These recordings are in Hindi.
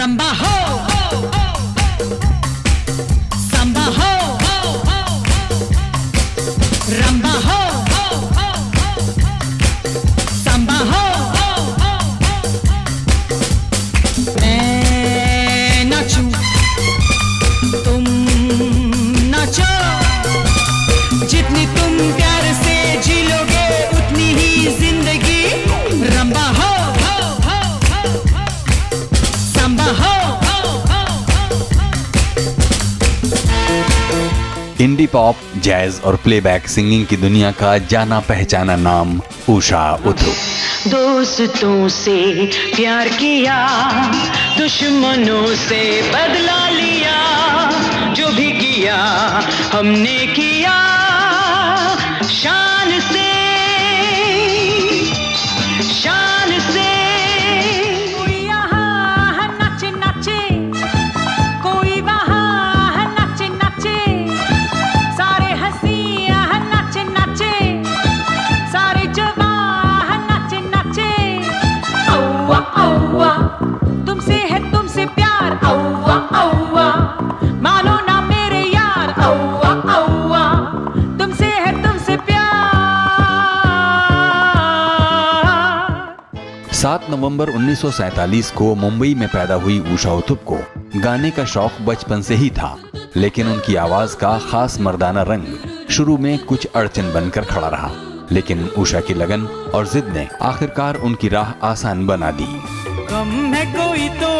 रंबा हो इंडी पॉप, जैज और प्लेबैक सिंगिंग की दुनिया का जाना पहचाना नाम उषा उथुप दोस्तों से प्यार किया, दुश्मनों से बदला लिया, जो भी किया हमने किया। शान सात नवंबर 1947 को मुंबई में पैदा हुई उषा उथुप को। गाने का शौक बचपन से ही था, लेकिन उनकी आवाज़ का खास मर्दाना रंग शुरू में कुछ अड़चन बनकर खड़ा रहा। लेकिन उषा की लगन और जिद ने आखिरकार उनकी राह आसान बना दी। गम है कोई तो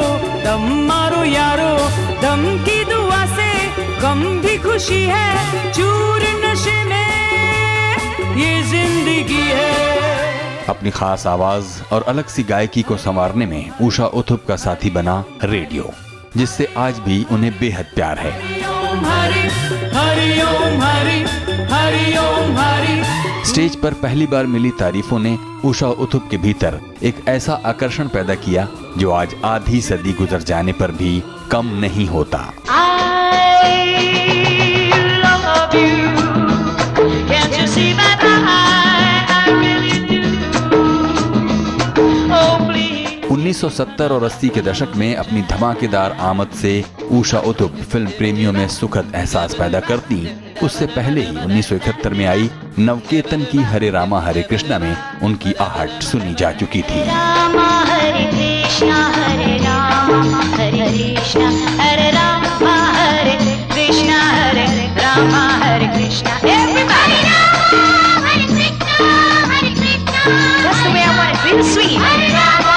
दम मारो यारो दम की दुआ से गम भी खुशी है चूर नशे में ये ज़िंदगी है। अपनी खास आवाज़ और अलग सी गायकी को संवारने में उषा उथुप का साथी बना रेडियो जिससे आज भी उन्हें बेहद प्यार है। हरी ओम हरि हरि ओम हरि हरि ओम हरि। स्टेज पर पहली बार मिली तारीफों ने उषा उथुप के भीतर एक ऐसा आकर्षण पैदा किया जो आज आधी सदी गुजर जाने पर भी कम नहीं होता। उन्नीस really? Oh, 1970 और 80 के दशक में अपनी धमाकेदार आमद से उषा उथुप फ़िल्म प्रेमियों में सुखद एहसास पैदा करती। उससे पहले ही उन्नीस सौ इकहत्तर में आई नवकेतन की हरे रामा हरे कृष्णा में उनकी आहट सुनी जा चुकी थी Sweet. Hare Rama.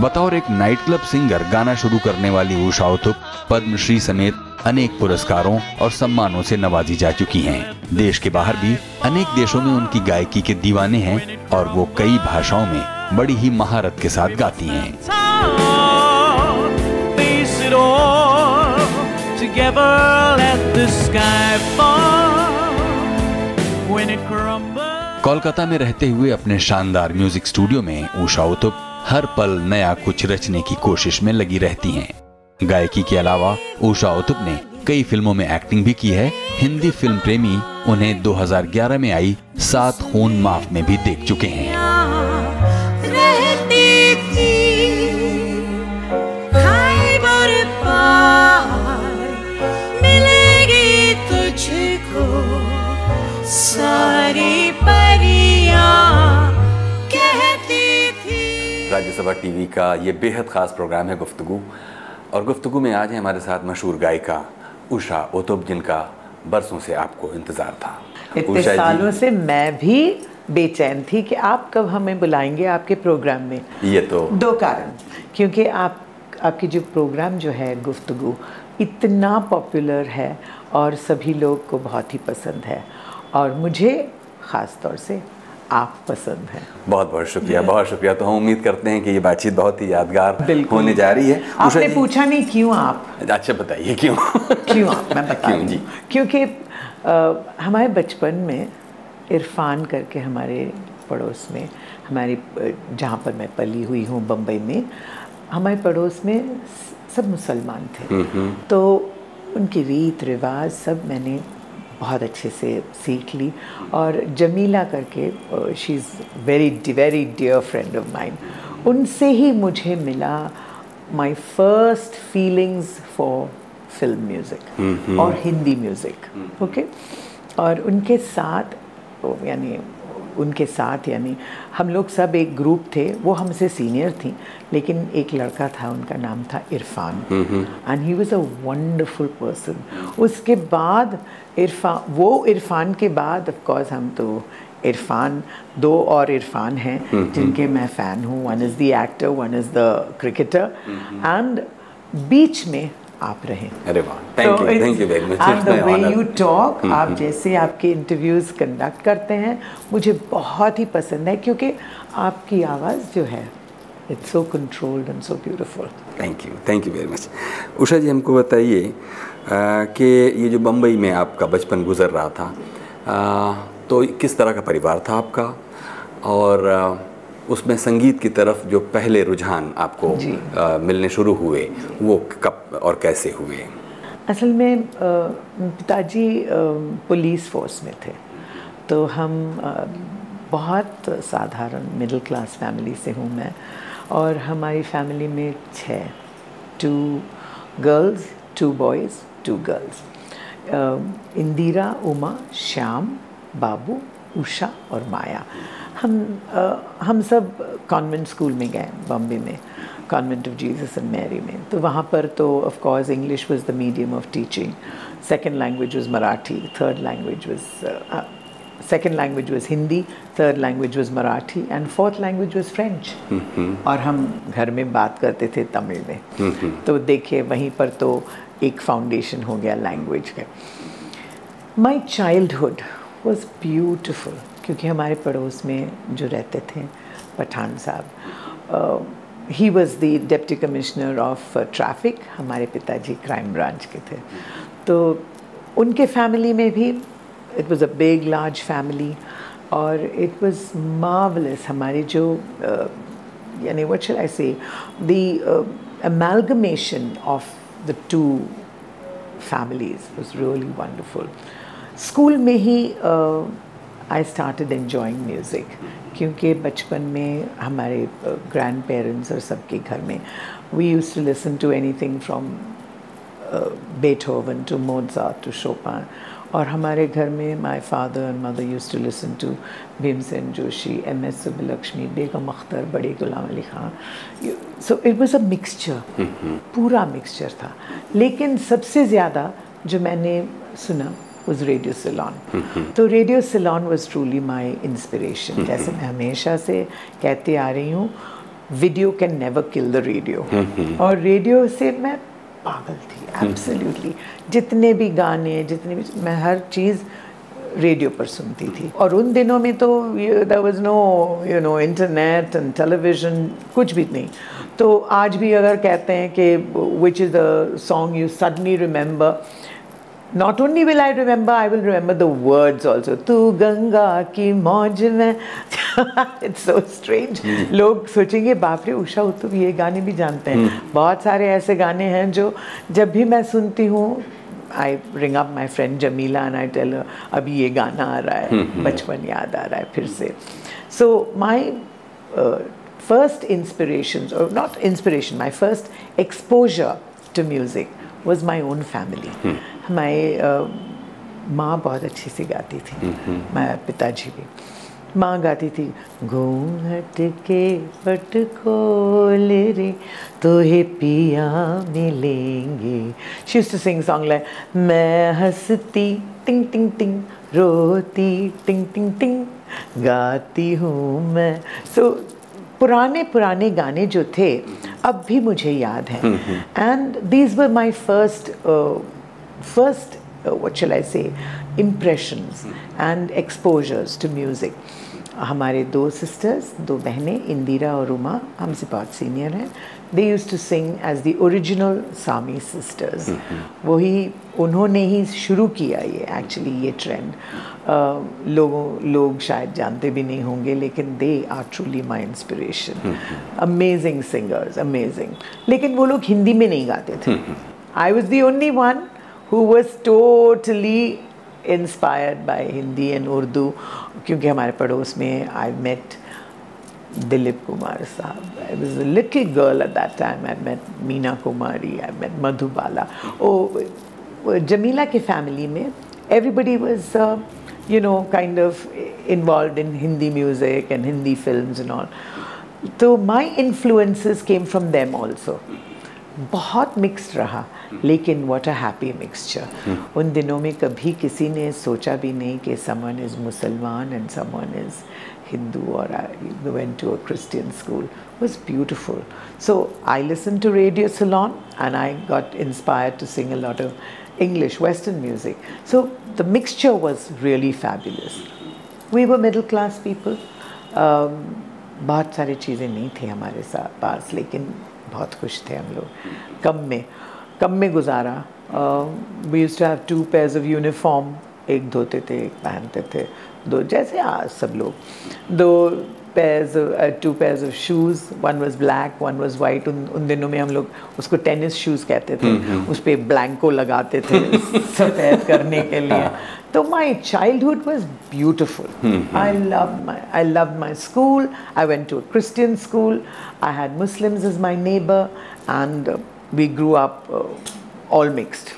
बतौर एक नाइट क्लब सिंगर गाना शुरू करने वाली उषा उथुप पद्मश्री समेत अनेक पुरस्कारों और सम्मानों से नवाजी जा चुकी हैं। देश के बाहर भी अनेक देशों में उनकी गायकी के दीवाने हैं और वो कई भाषाओं में बड़ी ही महारत के साथ गाती हैं. कोलकाता में रहते हुए अपने शानदार म्यूज़िक स्टूडियो में उषा उतुप हर पल नया कुछ रचने की कोशिश में लगी रहती हैं। गायकी के अलावा उषा उतुप ने कई फ़िल्मों में एक्टिंग भी की है। हिंदी फ़िल्म प्रेमी उन्हें 2011 में आई सात खून माफ़ में भी देख चुके हैं। सारी परियाँ। राज्यसभा टीवी का ये बेहद खास प्रोग्राम है गुफ्तगु। और गुफ्तगु में आज है हमारे साथ मशहूर गायिका उषा उतुप जिनका बरसों से आपको इंतज़ार था। इतने सालों से मैं भी बेचैन थी कि आप कब हमें बुलाएँगे आपके प्रोग्राम में। ये तो दो कारण। क्योंकि आप आपकी जो प्रोग्राम जो है गुफ्तु इतना पॉपुलर है और सभी लोग को बहुत ही पसंद है। और मुझे ख़ास तौर से आप पसंद हैं। बहुत बहुत शुक्रिया बहुत शुक्रिया। तो हम उम्मीद करते हैं कि ये बातचीत बहुत ही यादगार। होने जा रही है। आपने पूछा नहीं क्यों आप? अच्छा बताइए क्यों? क्यों आप? मैं बता क्यों जी? क्योंकि हमारे बचपन में इरफान करके हमारे पड़ोस में हमारी जहाँ पर मैं पली हुई हूँ बम्बई में हमारे पड़ोस में सब मुसलमान थे। तो उनकी रीत रिवाज सब मैंने बहुत अच्छे से सीख ली। और जमीला करके she is very very dear friend of mind उनसे ही मुझे मिला my first feelings for film music और हिंदी म्यूज़िक ओके और उनके साथ यानी उनके साथ यानी हम लोग सब एक ग्रुप थे वो हमसे सीनियर थी लेकिन एक लड़का था उनका नाम था Irfan. And he was a wonderful person उसके बाद इरफान वो इरफान के बाद ऑफ़ कोर्स हम तो इरफान दो और इरफान हैं जिनके मैं फ़ैन हूँ। One is the actor one is the cricketer and बीच में आप रहे। अरे वाह thank you thank you very much the way you talk आप जैसे आपके इंटरव्यूज़ कंडक्ट करते हैं मुझे बहुत ही पसंद है क्योंकि आपकी आवाज़ जो है it's so controlled and so beautiful thank you thank you very much Usha ji हमको बताइए कि ये जो बम्बई में आपका बचपन गुजर रहा था अ, तो किस तरह का परिवार था आपका? और उसमें संगीत की तरफ़ जो पहले रुझान आपको। अ, मिलने शुरू हुए वो कब और कैसे हुए? असल में पिताजी पुलिस फोर्स में थे। तो हम बहुत साधारण मिडिल क्लास फैमिली से हूँ मैं और हमारी फैमिली में छः। Two girls two boys two girls Indira Uma Shyam Babu Usha और माया। हम अ, हम सब कॉन्वेंट स्कूल में गए बॉम्बे में convent of Jesus and Mary में। तो वहाँ पर तो of course English was the medium of teaching second language was Marathi third language was second language was Hindi third language was Marathi and fourth language was French और हम घर में बात करते थे तमिल में। तो देखिए वहीं पर तो एक फाउंडेशन हो गया लैंग्वेज का। माई चाइल्डहुड वॉज़ ब्यूटिफुल क्योंकि हमारे पड़ोस में जो रहते थे Pathan Sahab he was the deputy commissioner of traffic हमारे पिताजी क्राइम ब्रांच के थे तो उनके फैमिली में भी it was a big large family और इट वॉज़ मार्वलस हमारी जो यानी should I say, the uh, amalgamation of the two families was really. School में ही आई स्टार्टेड एन्जॉइंग म्यूज़िक क्योंकि बचपन में हमारे ग्रैंड पेरेंट्स और सबके घर में we use to listen to anything from Beethoven to Mozart to Chopin और हमारे घर में my father and mother use to listen to Bhimsen Joshi M S Subbulakshmi Begum Akhtar Bade Ghulam Ali Khan so it was a mixture पूरा मिक्सचर था. लेकिन सबसे ज़्यादा जो मैंने सुना was रेडियो सिलोन तो radio Ceylon was truly my inspiration जैसे मैं हमेशा से कहती आ रही हूँ video can never kill the radio और रेडियो से मैं पागल थी एब्सोल्युटली जितने भी गाने जितने भी मैं हर चीज़ रेडियो पर सुनती थी। और उन दिनों में तो there was no you know internet and television कुछ भी नहीं। तो आज भी अगर कहते हैं कि which is the song you suddenly remember not only will I remember I will remember the words also तू गंगा की मौज में इट्स सो स्ट्रेंज लोग सोचेंगे बाप रे उषा उत्तुप ये गाने भी जानते हैं. बहुत सारे ऐसे गाने हैं जो जब भी मैं सुनती हूँ I ring up my friend Jamila and I tell अभी ये गाना आ रहा है बचपन याद आ रहा है फिर से. So my first inspirations, or not inspiration, my first exposure to music was my own family हमारे माँ बहुत अच्छी सी गाती थी। मैं पिताजी भी। माँ गाती थी घूंघट के पट खोल रे तो हे पिया मिलेंगे। She used to sing song मैं हंसती टिंग टिंग टिंग रोती टिंग टिंग टिंग गाती हूँ मैं। सो so, पुराने पुराने गाने जो थे अब भी मुझे याद है। And these were my first first what shall I say and exposures to music music. हमारे दो सिस्टर्स दो बहनें इंदिरा और उमा हमसे बहुत सीनियर हैं। They used to sing as the original Sami sisters वही उन्होंने ही शुरू किया ये एक्चुअली ये ट्रेंड लोगों लोग शायद जानते भी नहीं होंगे लेकिन they are truly my inspiration amazing singers amazing लेकिन वो लोग हिंदी में नहीं गाते थे I was the only one who was totally inspired by Hindi and Urdu क्योंकि हमारे पड़ोस में I met Dilip Kumar Saab. I was a little girl at that time. I met Meena Kumari, I met Madhubala. Oh, Jamila ke family mein, everybody was, uh, you know, kind of involved in Hindi music and Hindi films and all. So my influences came from them also. बहुत मिक्स्ड रहा लेकिन व्हाट अ हैप्पी मिक्सचर उन दिनों में कभी किसी ने सोचा भी नहीं कि समवन इज़ मुसलमान and someone is Hindu or I went to a Christian school was beautiful. So I listened to Radio Salon and I got inspired to sing a lot of English, Western music. So the mixture was really fabulous. We were middle class people. Um, बहुत सारी चीज़ें नहीं थी हमारे साथ पास लेकिन बहुत खुश थे हम लोग कम में कम में गुजारा we used to have two pairs of uniform एक धोते थे एक पहनते थे दो जैसे आज सब लोग दो pairs two pairs of shoes one was black one was white उन उन दिनों में हम लोग उसको टेनिस शूज़ कहते थे। उस पर ब्लैंको लगाते थे सफ़ेद करने के लिए। तो my childhood was beautiful I love my I love my school I went to a Christian school I had Muslims is my neighbour and we grew up all mixed.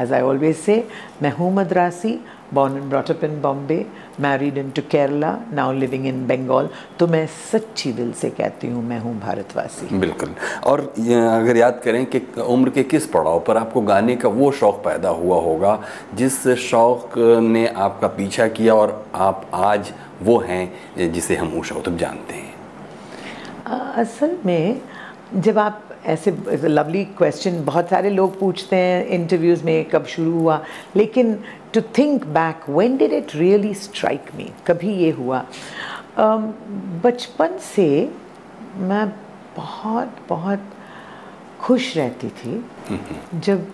As I always say, मैं हूँ Madrasi born and brought up in Bombay, married into Kerala, now living in Bengal. तो मैं सच्ची दिल से कहती हूँ मैं हूँ भारतवासी। बिल्कुल। और अगर याद करें कि उम्र के किस पड़ाव पर आपको गाने का वो शौक़ पैदा हुआ होगा जिस शौक़ ने आपका पीछा किया और आप आज वो हैं जिसे हम उषा उत्तम जानते हैं। असल में जब आप ऐसे लवली क्वेश्चन बहुत सारे लोग पूछते हैं इंटरव्यूज़ में कब शुरू हुआ लेकिन to think back when did it really strike me कभी ये हुआ। बचपन से मैं बहुत बहुत खुश रहती थी जब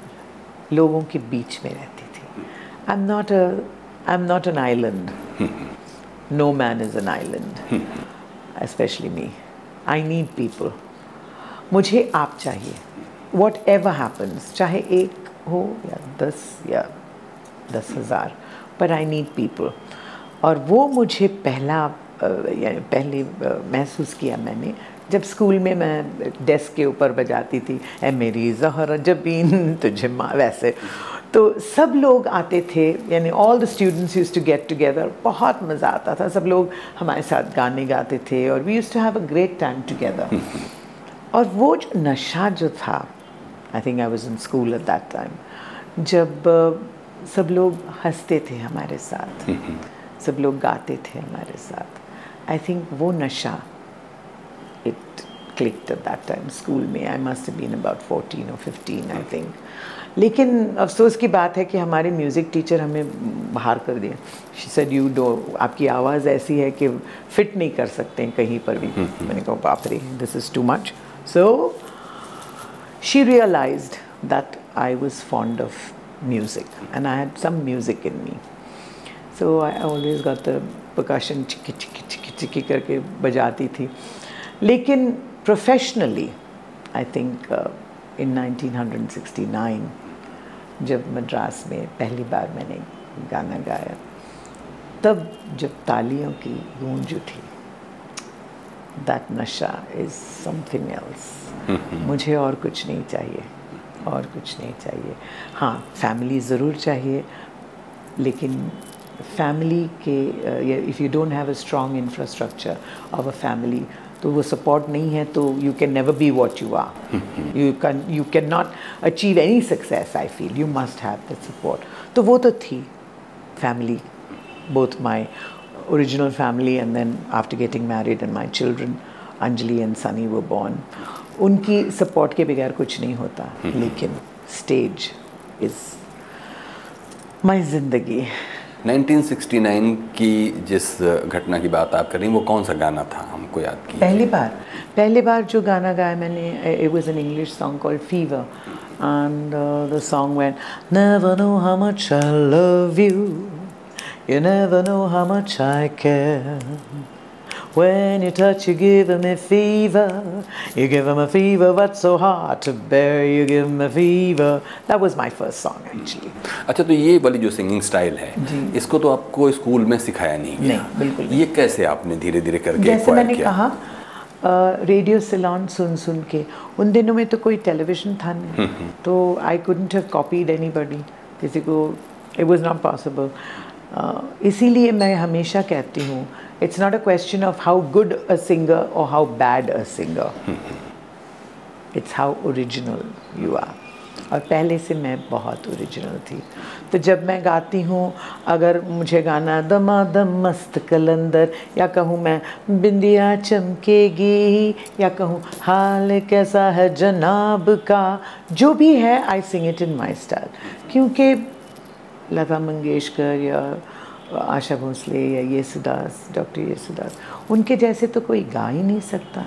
लोगों के बीच में रहती थी। I am not I am not an island no man is an island especially me. I need people. मुझे आप चाहिए। वॉट एवर हैपन्स चाहे एक हो या दस या दस हज़ार पर आई नीड पीपल और वो मुझे पहला यानी पहले महसूस किया मैंने जब स्कूल में मैं डेस्क के ऊपर बजाती थी ए मेरी जहर जबीन तुझे माँ वैसे। तो सब लोग आते थे यानी all the students used to get together बहुत मज़ा आता था। सब लोग हमारे साथ गाने गाते थे और we used to have a great time together और वो जो नशा जो था I think I was in school at that time जब सब लोग हँसते थे हमारे साथ। सब लोग गाते थे हमारे साथ। आई थिंक वो नशा it clicked at that time. School में I must been about fourteen और फिफ्टीन आई थिंक लेकिन अफसोस की बात है कि हमारे म्यूज़िक टीचर हमें बाहर कर दिए। शी सेड यू डो आपकी आवाज़ ऐसी है कि फिट नहीं कर सकते हैं कहीं पर भी। मैंने कहा बाप रे this is too much so she realized that I was fond of music and I had some music in me. So I always got the percussion चिकी चिकी चिकी चिकी करके बजाती थी. लेकिन प्रोफेशनली आई थिंक इन 1969 जब मद्रास में पहली बार मैंने गाना गाया तब जब तालियों की गूंज उठी दैट नशा इज़ समथिंग एल्स मुझे और कुछ नहीं चाहिए। और कुछ नहीं चाहिए। हाँ फैमिली ज़रूर चाहिए लेकिन फैमिली के if you don't have a strong infrastructure of a family तो वो सपोर्ट नहीं है तो you can never be what you are you can you can not achieve any success I feel you must have that support तो वो तो थी family both my original family and then after getting married and my children Anjali and Sunny were born. उनकी सपोर्ट के बगैर कुछ नहीं होता। लेकिन स्टेज इज़ माई ज़िंदगी। 1969 की जिस घटना की बात आप कर रही हैं वो कौन सा गाना था? हमको याद कीजिए। पहली बार पहली बार जो गाना गाया मैंने it was an English song called Fever and the song when never know how much I love you You never know how much I care. When you touch, you give me fever. You give me fever, what's so hard to bear? You give me fever. That was my first song, actually. अच्छा तो ये वाली जो सिंगिंग स्टाइल है इसको तो आपको स्कूल में सिखाया नहीं गया नहीं, बिल्कुल नहीं। ये कैसे आपने धीरे धीरे करके जैसे मैंने किया? कहा रेडियो सिलोन सुन सुन के उन दिनों में तो कोई टेलीविज़न था नहीं तो I couldn't have copied anybody किसी को इट वाज नॉट पॉसिबल इसीलिए मैं हमेशा कहती हूँ it's not a question of how good a singer और how bad a singer it's how original you are और पहले से मैं बहुत ओरिजिनल थी। तो जब मैं गाती हूँ अगर मुझे गाना दमा दम मस्त कलंदर या कहूँ मैं बिंदिया चमकेगी या कहूँ हाल कैसा है जनाब का जो भी है I sing it in my style क्योंकि लता मंगेशकर या आशा भोसले या येसुदास डॉक्टर येसुदास उनके जैसे तो कोई गा ही नहीं सकता।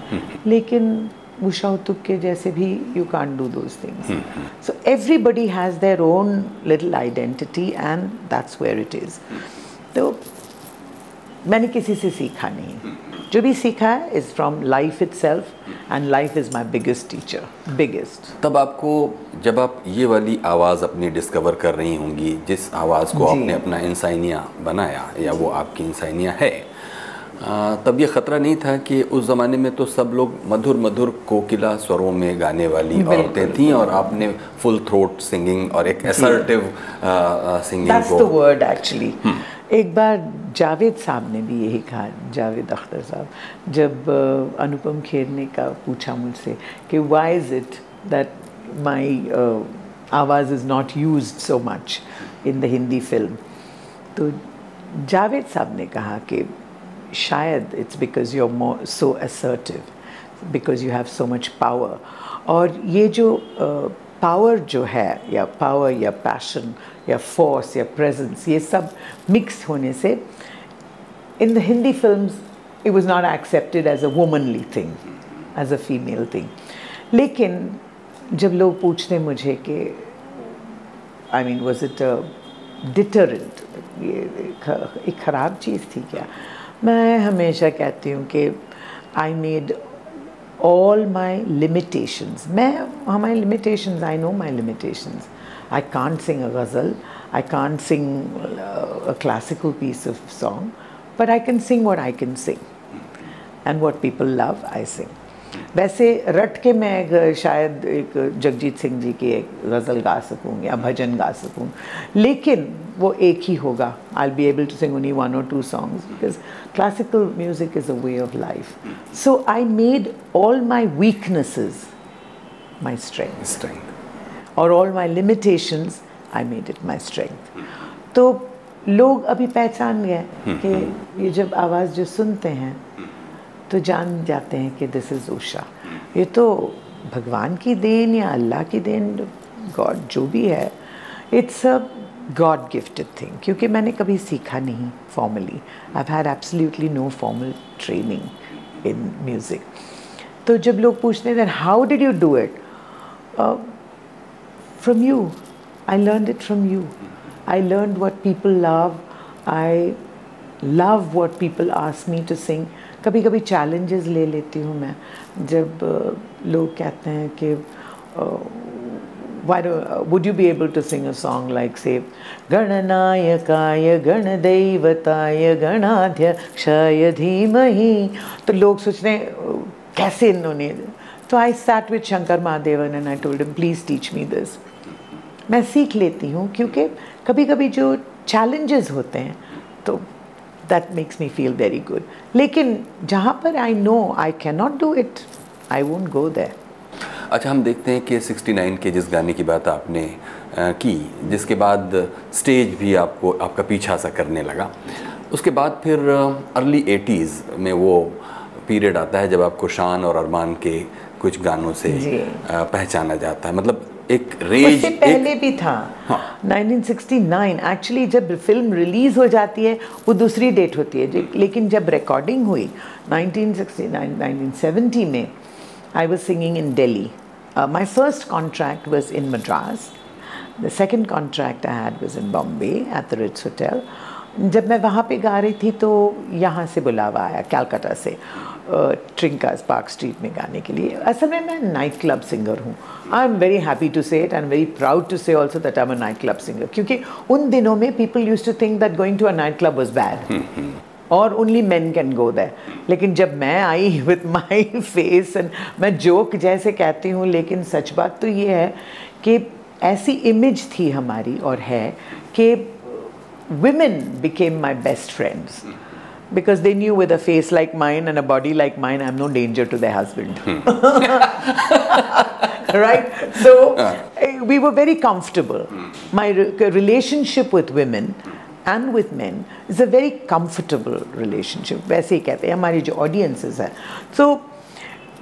लेकिन उषा उतुक के जैसे भी you can do those things so everybody has their own little identity and that's where it is तो मैंने किसी से सीखा नहीं। जो भी सीखा है is from life itself and life is my biggest teacher biggest तब आपको जब आप ये वाली आवाज़ अपनी डिस्कवर कर रही होंगी जिस आवाज़ को। आपने अपना इंसानिया बनाया या वो आपकी इंसानिया है तब ये ख़तरा नहीं था कि उस ज़माने में तो सब लोग मधुर मधुर कोकिला स्वरों में गाने वाली औरतें थीं और आपने फुल थ्रोट सिंगिंग और एक असर्टिव सिंगिंग दैट्स द को वर्ड एक्चुअली एक बार जावेद साहब ने भी यही कहा जावेद अख्तर साहब जब अनुपम खेर ने का पूछा मुझसे कि why is it that my आवाज़ is not use so much in the Hindi film तो जावेद साहब ने कहा कि शायद it's because you are more so assertive because you have so much power और ये जो पावर जो है, या पावर या पैशन या फोर्स या प्रेजेंस ये सब मिक्स होने से in the Hindi film it was not accepted as a womanly thing as a female thing लेकिन जब लोग पूछते मुझे कि I mean was it deterrent ये एक ख़राब चीज़ थी क्या? मैं हमेशा कहती हूँ कि I need all my limitations मैं हमारी limitations I know my limitations I can't sing a ghazal I can't sing a classical piece of song but I can sing what I can sing and what people love I sing वैसे रट के मैं शायद एक जगजीत सिंह जी की एक गज़ल गा सकूँ या भजन गा सकूँ। लेकिन वो एक ही होगा। I be able to sing only one और two songs because classical music is a way of life so I made all my weaknesses my strength strength. और all my limitations I made it my strength तो लोग अभी पहचान गए कि ये जब आवाज़ जो सुनते हैं तो जान जाते हैं कि दिस इज़ उषा। ये तो भगवान की देन या अल्लाह की देन गॉड जो भी है it's a god gifted thing क्योंकि मैंने कभी सीखा नहीं formally I had absolutely no formal training in music तो जब लोग पूछते हैं how did you do it from you I learn it from you I learn what people love I love what people ask me to sing. कभी कभी चैलेंजेस ले लेती हूँ मैं, जब लोग कहते हैं कि why would you be able to sing a song like say गणनायकाय गण दैवताय गणाध्यक्षाय धीमहि तो लोग सोच रहे कैसे इन्होंने तो I sat with Shankar Mahadevan and I told please teach me this मैं सीख लेती हूँ, क्योंकि कभी कभी जो चैलेंजेस होते हैं तो that makes me feel very good. लेकिन जहाँ पर I know I cannot do it I won't go there. अच्छा हम देखते हैं कि 69 के जिस गाने की बात आपने की जिसके बाद स्टेज भी आपको आपका पीछा सा करने लगा। उसके बाद फिर अर्ली 80s में वो पीरियड आता है जब आपको शान और अरमान के कुछ गानों से पहचाना जाता है। मतलब एक रेज उससे पहले भी था। हाँ। 1969 एक्चुअली जब फ़िल्म रिलीज़ हो जाती है वो दूसरी डेट होती है। लेकिन जब रिकॉर्डिंग हुई 1969 1970 में I was singing in Delhi my first contract was in Madras The second contract I had was in Bombay at the Ritz Hotel. जब मैं वहाँ पे गा रही थी तो यहाँ से बुलावा आया कैलकाटा से। ट्रिंकास पार्क स्ट्रीट में गाने के लिए। असल में मैं नाइट क्लब सिंगर हूँ। I am very happy to say it I am very proud to say also that I am a night club singer क्योंकि उन दिनों में people use to think that going to a night club was bad और only man can go there लेकिन जब मैं आई विथ माई फेस एंड मैं जोक जैसे कहती हूँ लेकिन सच बात तो ये है कि ऐसी इमेज थी हमारी और है कि women became my best friends. because they knew with a face like mine and a body like mine, I'm no danger to their husband. right? So eh, we were very comfortable. My re- relationship with women and with men is a very comfortable relationship. वैसे ही कहते हैं हमारी जो audiences है. So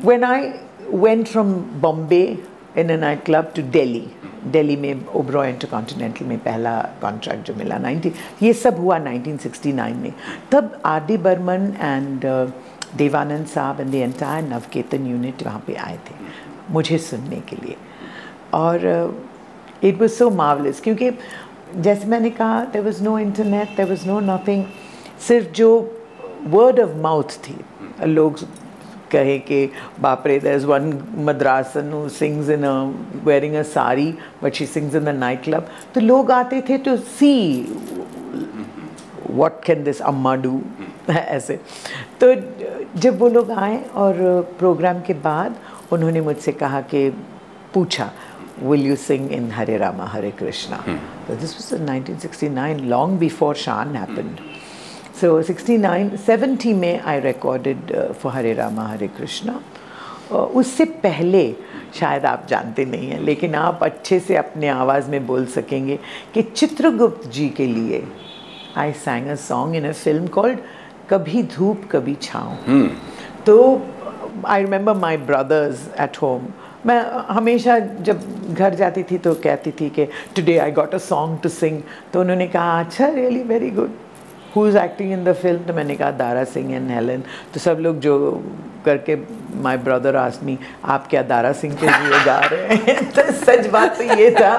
when I went from Bombay in a nightclub to Delhi, Delhi में ओब्रॉय इंटरकॉन्टिनेंटल में पहला कॉन्ट्रैक्ट जो मिला 90 ये सब हुआ 1969 में। तब R D Burman and Dev Anand sahab and the entire Navketan unit वहाँ पे आए थे मुझे सुनने के लिए। और इट वॉज़ सो मार्वलस क्योंकि जैसे मैंने कहा there was no internet there was no nothing सिर्फ़ जो वर्ड ऑफ़ माउथ थी लोग कहे कि बापरे रे is one Madrasan who sings in wearing a sari but she sings in the night club तो लोग आते थे to see what can this amma do ऐसे। तो जब वो लोग आए और प्रोग्राम के बाद उन्होंने मुझसे कहा कि पूछा will you sing in Hare Rama Hare Krishna this was nineteen sixty nine long before Shaan happened So 69, 70 में I recorded uh, for Hare Rama Hare Krishna. Uh, उससे पहले शायद आप जानते नहीं हैं लेकिन आप अच्छे से अपने आवाज़ में बोल सकेंगे कि चित्रगुप्त जी के लिए I sang a song in a film called Kabhi Dhoop Kabhi Chhaon. तो I remember my brothers at home मैं हमेशा जब घर जाती थी तो कहती थी कि today I got a song to sing तो उन्होंने कहा अच्छा really very good who is acting in the film तो मैंने कहा दारा सिंह एंड हेलन तो सब लोग जो करके माय ब्रदर आसमी आप क्या दारा सिंह के लिए जा रहे हैं? तो सच बात तो ये था।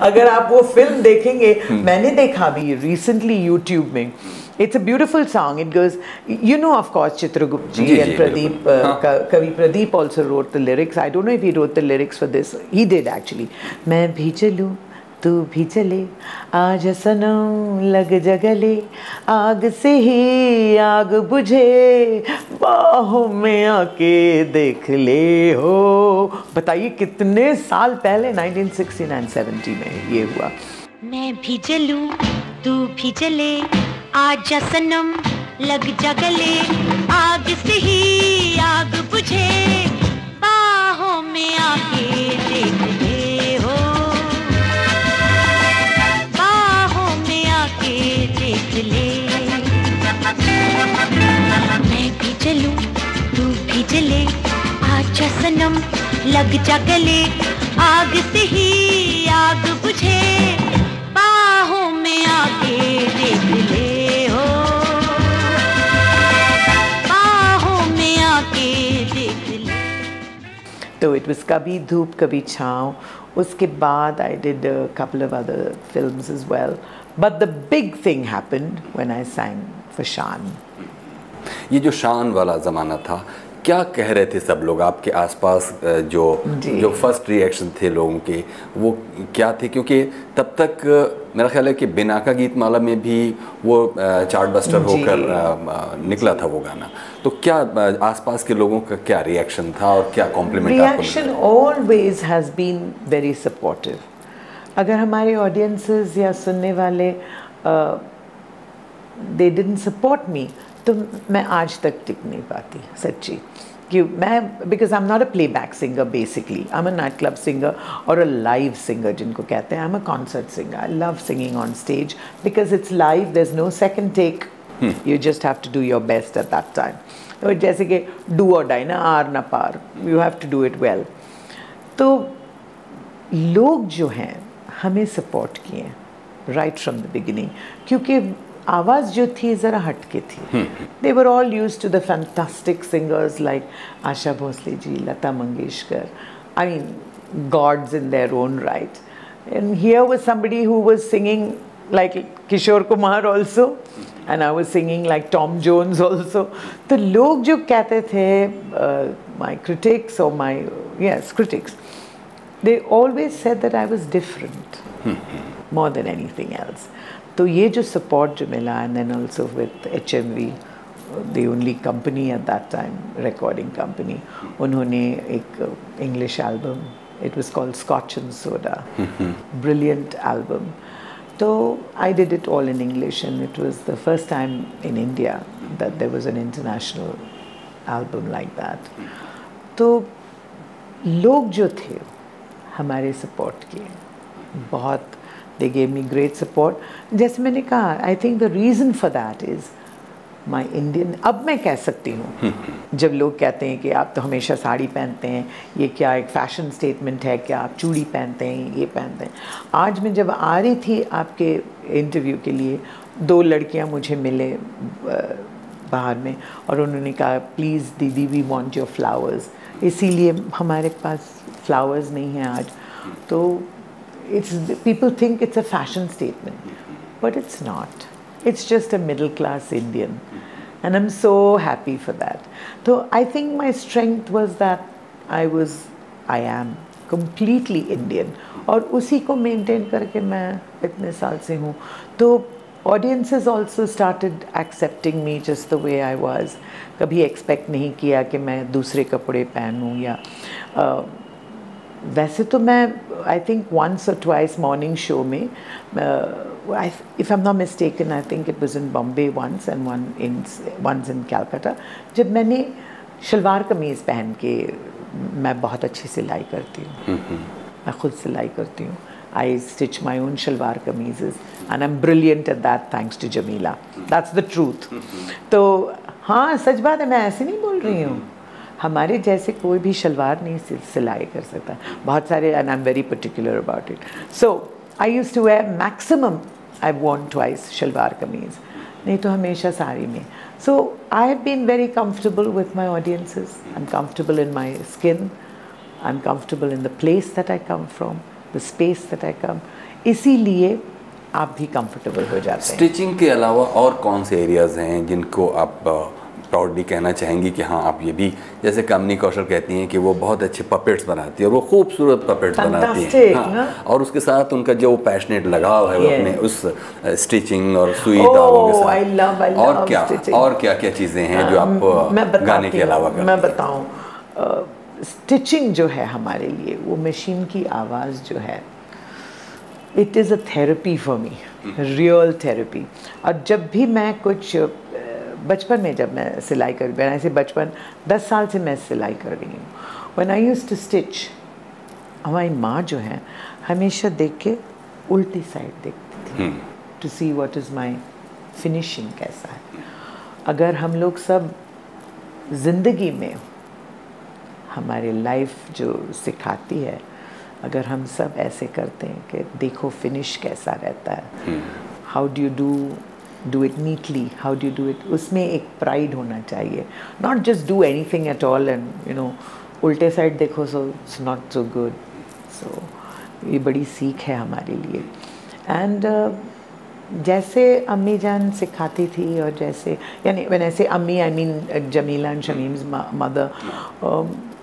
अगर आप वो फ़िल्म देखेंगे hmm. मैंने देखा भी रिसेंटली यूट्यूब में। It's a beautiful song it गर्स you know of course Chitragupta ji and Pradeep Kavi Pradeep also wrote the lyrics I don't know if he the lyrics for this he did actually मैं भी चलूँ तू भी चले, आज सनम लग जगले, आग से ही आग बुझे, बाहों में आके देख ले हो। बताइए, कितने साल पहले 1969-70 में ये हुआ? मैं भी जलूं तू भी जले आज सनम लग जगले, आग से ही आग बुझे लग जा गले आग से ही आग बुझे। बाहों में आके देख ले हो। बाहों में आके देख ले। तो इट वाज कभी धूप कभी छाँव। उसके बाद I did couple of other films as well but the big thing happened when I sang for Shaan ये जो शान वाला ज़माना था क्या कह रहे थे सब लोग आपके आसपास जो जो। फ़र्स्ट रिएक्शन थे लोगों के वो क्या थे? क्योंकि तब तक मेरा ख्याल है कि बिना का गीत माला में भी वो चार्ट बस्टर होकर निकला था वो गाना। तो क्या आसपास के लोगों का क्या रिएक्शन था और क्या कॉम्प्लीमेंट मिला? always has been very supportive. अगर हमारे ऑडियंसेस या सुनने वाले दे डिडंट सपोर्ट मी तो मैं आज तक टिक नहीं पाती सच्ची। कि मैं because I am not a playback singer basically I am a night club singer और अ लाइव सिंगर जिनको कहते हैं। I am a concert singer I love singing on stage because it's live there is no second take you just have to do your best at that time तो जैसे कि डू और डाई ना आर ना पार। You have to do it well तो लोग जो हैं हमें सपोर्ट किए राइट फ्रॉम द बिगिनिंग क्योंकि आवाज़ जो थी जरा हटके थी। They were all use to the fantastic singers like Asha Bhosle ji Lata Mangeshkar I mean gods in their own right and here was somebody who was singing like Kishore Kumar also and I was singing like Tom Jones also तो लोग जो कहते थे माई क्रिटिक्स और my yes critics they always said that I was different more than anything else तो ये जो सपोर्ट जो मिला and then also with H M V they only company at that time recording company उन्होंने एक English album it was called Scotch and Soda brilliant album तो I did it all in English and it was the first time in India that there was an international album like that तो लोग जो थे हमारे सपोर्ट किए बहुत they gave me great support जैसे मैंने कहा I think the reason for that is my Indian अब मैं कह सकती हूँ जब लोग कहते हैं कि आप तो हमेशा साड़ी पहनते हैं ये क्या एक फ़ैशन स्टेटमेंट है क्या आप चूड़ी पहनते हैं ये पहनते हैं आज मैं जब आ रही थी आपके इंटरव्यू के लिए दो लड़कियाँ मुझे मिले बाहर में और उन्होंने कहा प्लीज़ दीदी वी वांट योर फ्लावर्स इसीलिए हमारे पास फ्लावर्स नहीं हैं आज तो It's people think it's a fashion statement but it's not. It's just a middle class Indian. And I'm so happy for that. So I think my strength was that I was, I am completely Indian. और उसी को मेंटेन करके मैं इतने साल से हूँ तो audiences also started accepting me just the way I was. कभी expect नहीं किया कि मैं दूसरे कपड़े पहनूँ या uh, वैसे तो मैं आई थिंक वंस और ट्वाइस मॉर्निंग शो में if I am not mistaken I think it was in Bombay once and one in once in Calcutta जब मैंने शलवार कमीज़ पहन के मैं बहुत अच्छी सिलाई करती हूँ। मैं खुद सिलाई करती हूँ। I stitch my own shalwar kameez and I am brilliant at that thanks to Jameela that's the truth तो हाँ सच बात है मैं ऐसे नहीं बोल रही हूँ। हमारे जैसे कोई भी शलवार नहीं सिल- सिलाई कर सकता। बहुत सारे and I am very particular about it so I use to wear maximum I want twice shalwar kameez. नहीं तो हमेशा साड़ी में। So I have been very comfortable with my audiences I am comfortable in my skin I am comfortable in the place that I come from the space that I come इसीलिए आप भी कंफर्टेबल हो जाते हैं। स्टिचिंग के अलावा और कौन से एरियाज़ हैं जिनको आप प्राउडली कहना चाहेंगी कि हाँ आप ये भी जैसे कामनी कौशल कहती हैं कि वो बहुत अच्छे पपेट्स बनाती है और वो खूबसूरत पपेट्स बनाती हैं। हाँ, और उसके साथ उनका जो पैशनेट लगाव है वो अपने उस स्टिचिंग और सुई Oh, धागों के साथ। I love- I love और क्या stitching. और क्या क्या चीज़ें हैं जो आप गाने के अलावा मैं बताऊँ। स्टिचिंग जो है हमारे लिए वो मशीन की आवाज़ जो है it is a therapy for me real therapy और जब भी मैं कुछ बचपन में जब मैं सिलाई कर रही ऐसे बचपन दस साल से मैं सिलाई कर रही हूँ। When I use to stitch हमारी माँ जो है हमेशा देख के उल्टी साइड देखती थी। To see what is my finishing कैसा है। अगर हम लोग सब ज़िंदगी में हमारी लाइफ जो सिखाती है अगर हम सब ऐसे करते हैं कि देखो फिनिश कैसा रहता है। How do you do do it neatly how do do it उसमें एक प्राइड होना चाहिए। Not just do anything at all and you know उल्टे साइड देखो so it's not so good सो ये बड़ी सीख है हमारे लिए। एंड जैसे अम्मी जान सिखाती थी और जैसे यानी when ऐसे अम्मी I mean Jameela and Shamim's mother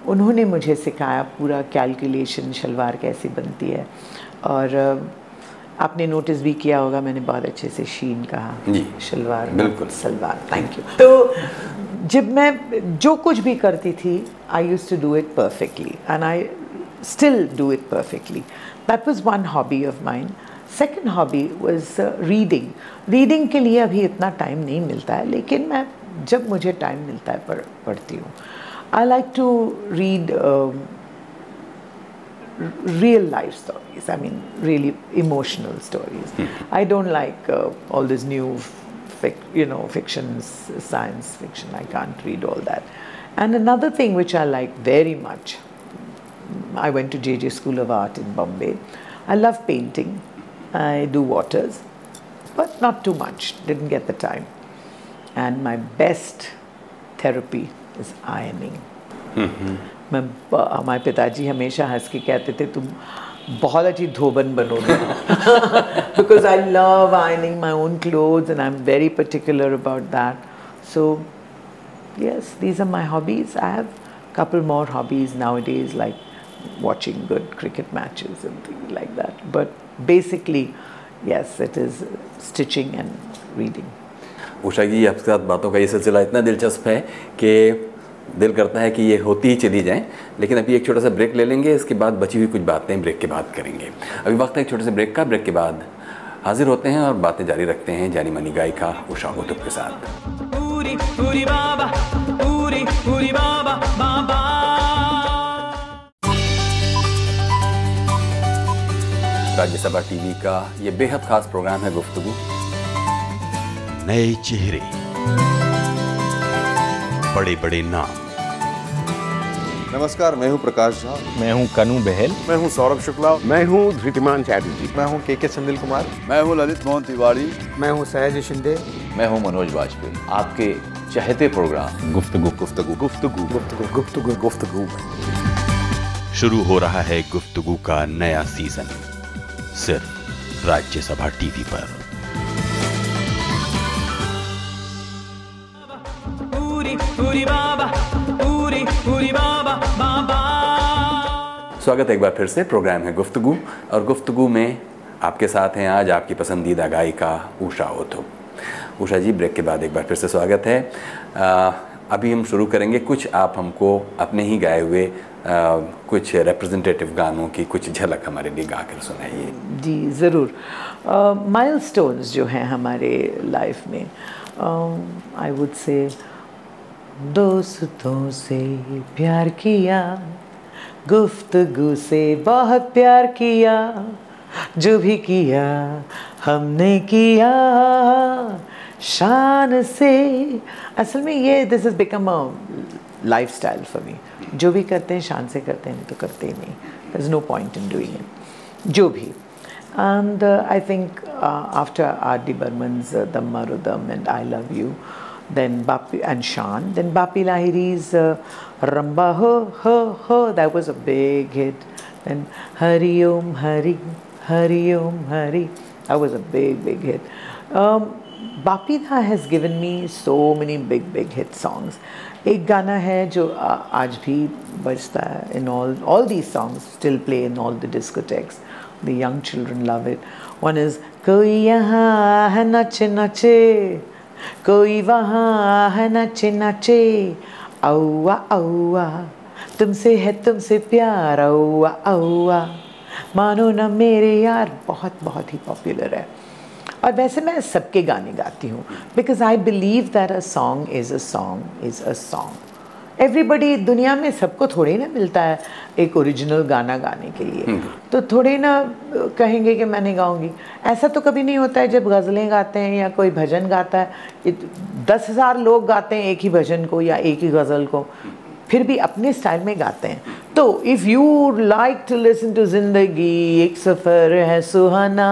उन्होंने मुझे सिखाया पूरा कैलकुलेशन शलवार कैसी बनती है। और uh, आपने नोटिस भी किया होगा मैंने बहुत अच्छे से शीन कहा। जी, शलवार बिल्कुल। सलवार थैंक यू तो जब मैं जो कुछ भी करती थी I use to do it perfectly and I still do it perfectly that was one hobby of mind second hobby was reading. Reading. के लिए अभी इतना टाइम नहीं मिलता है लेकिन मैं जब मुझे टाइम मिलता है पढ़ पढ़ती हूँ। I like to read real life stories. I mean, really emotional stories. I don't like uh, all this new, fic- you know, fiction, science fiction. I can't read all that. And another thing which I like very much, I went to JJ School of Art in Bombay. I love painting. I do waters, but not too much. Didn't get the time. And my best therapy is ironing. मैं हमारे पिताजी हमेशा हंस के कहते थे तुम बहुत अच्छी धोबन बनोगे because I love ironing my own clothes and I'm very particular about that. So yes, these are my hobbies. I have couple more hobbies nowadays like watching good cricket matches and things like that. But basically, yes, it is stitching and reading. Usha ji आपके साथ बातों का ये सिलसिला इतना दिलचस्प है कि दिल करता है कि ये होती ही चली जाएँ लेकिन अभी एक छोटा सा ब्रेक ले लेंगे इसके बाद बची हुई कुछ बातें ब्रेक के बाद करेंगे। अभी वक्त है एक छोटे से ब्रेक का ब्रेक के बाद हाजिर होते हैं और बातें जारी रखते हैं जानी मानी गायिका उषा उतुप के साथ. राज्यसभा टीवी का ये बेहद खास प्रोग्राम है गुफ्तगु। नए चेहरे। बड़े बड़े नाम नमस्कार मैं हूँ प्रकाश झा मैं हूँ कनु बहल। मैं हूँ सौरभ शुक्ला। मैं हूँ धृतिमान चैटर्जी। मैं हूँ के के संदिल कुमार। मैं हूँ ललित मोहन तिवारी। मैं हूँ सहज शिंदे। मैं हूँ मनोज वाजपेयी। आपके चहते प्रोग्राम। गुफ्तगु। गुफ्तगु। गुफ्तगु। गुफ्तगु। गुफ्तगु। गुफ्तगु। शुरू हो रहा है गुफ्तगू का नया सीज़न। सिर्फ़ राज्यसभा टीवी पर। Uri Baba, Uri, Uri Baba, Baba. स्वागत है एक बार फिर से प्रोग्राम है गुफ्तगु और गुफ्तगु में आपके साथ हैं आज आपकी पसंदीदा गायिका उषा ओथो। उषा जी ब्रेक के बाद एक बार फिर से स्वागत है। आ, अभी हम शुरू करेंगे कुछ आप हमको अपने ही गाए हुए आ, कुछ रिप्रेजेंटेटिव गानों की कुछ झलक हमारे लिए गा कर सुनाइए। जी ज़रूर। माइलस्टोन्स जो हैं हमारे लाइफ में आई वुड से दोस्तों से प्यार किया गुफ्तगु से बहुत प्यार किया जो भी किया हमने किया। शान से असल में ये this is become a lifestyle for me जो भी करते हैं शान से करते हैं तो करते ही नहीं। There is no point in doing it जो भी। And uh, I think uh, after R.D. Burman's uh, and I Love You, then Bapi and Shan, then Bapi Lahiri's uh, Ramba Ho Ho Ho, that was a big hit. Then Hari Om Hari, Hari Om Hari, that was a big, big hit. Um, Bapi Da has given me so many big, big hit songs. एक गाना है जो आ, आज भी बजता है in all all these songs still play in all the discotheques. The young children love it. One is कोई यहाँ है नचे नचे कोई वहाँ नचे नचे। औआ औआ तुमसे है तुमसे प्यार। औआ औआ मानो ना मेरे यार। बहुत बहुत ही पॉपुलर है। और वैसे मैं सबके गाने गाती हूँ because I believe that a song is a song is a song everybody दुनिया में सबको थोड़ी ना मिलता है एक ओरिजिनल गाना गाने के लिए। तो थोड़े ना कहेंगे कि मैं नहीं गाऊँगी। ऐसा तो कभी नहीं होता है जब गज़लें गाते हैं या कोई भजन गाता है दस हज़ार लोग गाते हैं एक ही भजन को या एक ही गज़ल को फिर भी अपने स्टाइल में गाते हैं। तो if you like to listen to ज़िंदगी एक सफ़र है सुहाना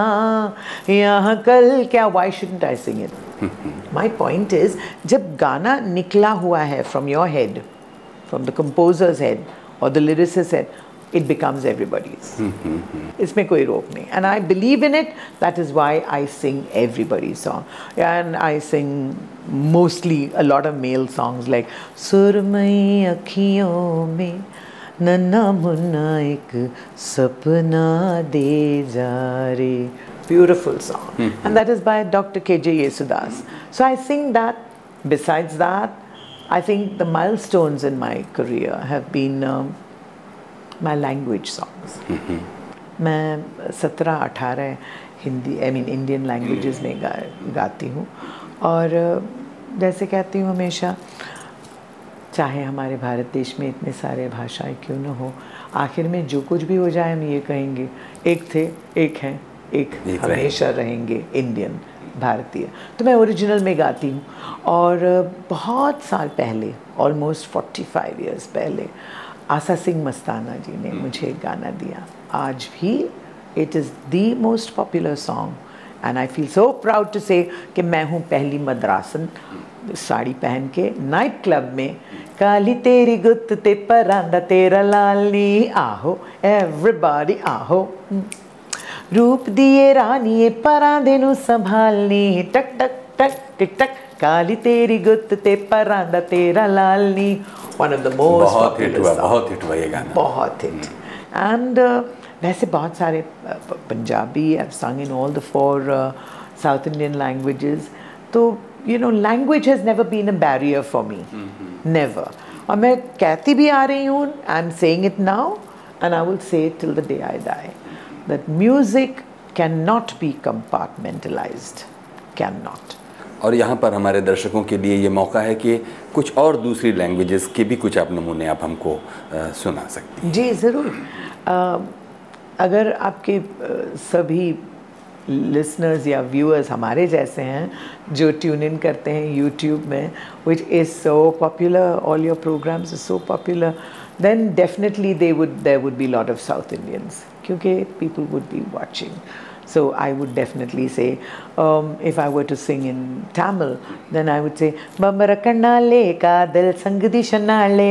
यहाँ कल क्या why shouldn't I sing it my point is जब गाना निकला हुआ है from your head from the composers head और the lyricist's head it becomes everybody's. इसमें कोई रोक नहीं and I believe in it that is why I sing everybody's song and I sing mostly a lot of male songs like सुरमई अखियों में नन्ना मुन्ना एक सपना दे जा रे beautiful song and that is by Dr. KJ Yesudas so I sing that besides that I think the milestones in my career have been um, my language songs. मैं सत्रह अठारह Hindi I mean Indian languages में गा, गाती हूँ। और जैसे कहती हूँ हमेशा चाहे हमारे भारत देश में इतने सारे भाषाएँ क्यों ना हो आखिर में जो कुछ भी हो जाए हम ये कहेंगे एक थे एक हैं एक हमेशा रहेंगे इंडियन भारतीय। तो मैं ओरिजिनल में गाती हूँ। और बहुत साल पहले ऑलमोस्ट 45 इयर्स पहले आशा सिंह मस्ताना जी ने मुझे एक गाना दिया। आज भी it is the most popular song and I feel so proud to say कि मैं हूँ पहली मद्रासन साड़ी पहन के नाइट क्लब में। काली तेरी गुत्त ते परांदा तेरा लाली आहो एवरीबॉडी आहो। रूप दिए रानी परांदे नु संभालनी। टक टक टक टिक टक काली तेरी गुत्त ते परांदा तेरा लालनी। वन ऑफ़ द मोस्ट बहुत हिट हुआ बहुत हिट हुआ ये गाना। बहुत हिट। एंड वैसे बहुत सारे uh, Punjabi I sang in all the four South Indian languages तो you know language has never been a barrier for me never और मैं कहती भी आ रही हूँ I am saying it now and I will say till the day I die can not be compartmentalised can not और यहाँ पर हमारे दर्शकों के लिए ये मौका है कि कुछ और दूसरी लैंग्वेजेस के भी कुछ आप नमूने आप हमको अ, सुना सकते हैं। जी ज़रूर। अगर आपके सभी लिसनर्स या व्यूअर्स हमारे जैसे हैं जो ट्यून इन करते हैं यूट्यूब में which is so popular all your programmes is so popular then definitely they would there would be lot of South Indians क्योंकि people would be watching So I would definitely say, um, if I were to sing in Tamil, then I would say, Bambara kannale kadal sangdi shanale.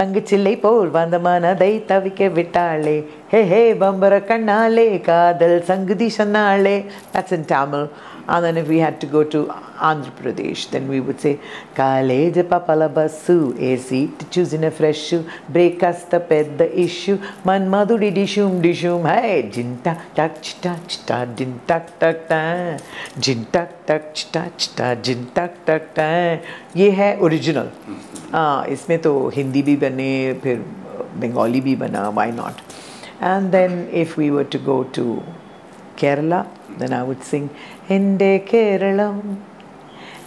தங்கச்சில்லை போல் வந்த மனதை தவிக்க விட்டாளே ஹே ஹே பம்பர கண்ணாலே காதல் சங்குதி சொன்னாளே that's in Tamil And then if we had to go to Andhra Pradesh, then we would say, Kaleja papalabasu, a seat to choose in a fresh shoe, break us the pet the issue, man maduri dishum dishum, hey, jin tak tak chita chita, jin tak tak ta, jin tak tak chita chita, jin tak tak ta. ye hai original. हाँ isme to Hindi bhi bane, phir Bengali bhi bana, why not? And then if we were to go to Kerala, then I would sing, എന്റെ കേരളം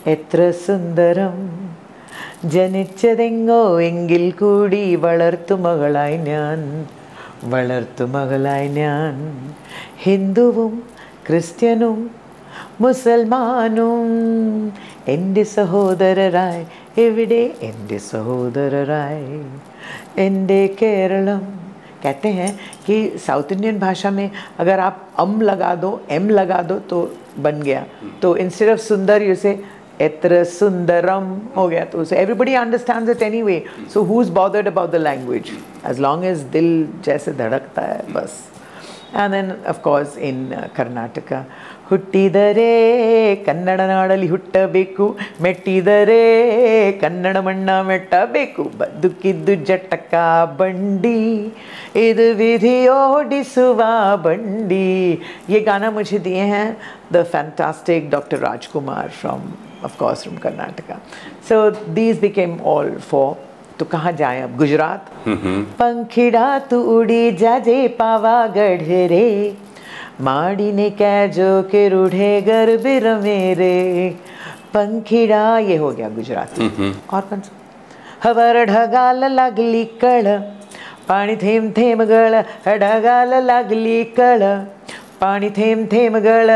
എത്ര സുന്ദരം. ജനിച്ചതെങ്ങോ എങ്കിൽ കൂടി വളർത്തുമകളായി ഞാൻ വളർത്തു വളർത്തുമകളായി ഞാൻ. ഹിന്ദുവും ക്രിസ്ത്യനും മുസൽമാനും എന്റെ സഹോദരരായി. എവിടെ എന്റെ സഹോദരരായി? എന്റെ കേരളം कहते हैं कि साउथ इंडियन भाषा में अगर आप अम लगा दो एम लगा दो तो बन गया। तो इंस्टेड ऑफ़ सुंदर यू से एत्र सुंदरम हो गया। तो everybody understand it anyway so who is bothered about the language as long as दिल जैसे धड़कता है बस। And then of course in Karnataka, ಹುಟ್ಟಿದರೆ ಕನ್ನಡ ನಾಡಲ್ಲಿ ಹುಟ್ಟಬೇಕು ಮೆಟ್ಟಿದರೆ ಕನ್ನಡ ಮಣ್ಣ ಮೆಟ್ಟಬೇಕು ಬದುಕಿದ್ದು ಜಟಕ ಬಂಡಿ ಇದು ವಿಧಿ ಓಡಿಸುವ ಬಂಡಿ ये गाना मुझे दिए हैं the fantastic doctor Rajkumar from of course from Karnataka so these became all for तो कहाँ जाए अब गुजरात पंखिड़ा तू उड़ी जाजे पावागढ़ रे माड़ीने कैजो के रूढ़े गर्भिर मेरे पंखिड़ा ये हो गया गुजराती। और कौन सा? हवर ढगाल लागली कळ पाणी थेंब थेंब गळ ढगाल लागली कळ पाणी थेंब थेंब गळ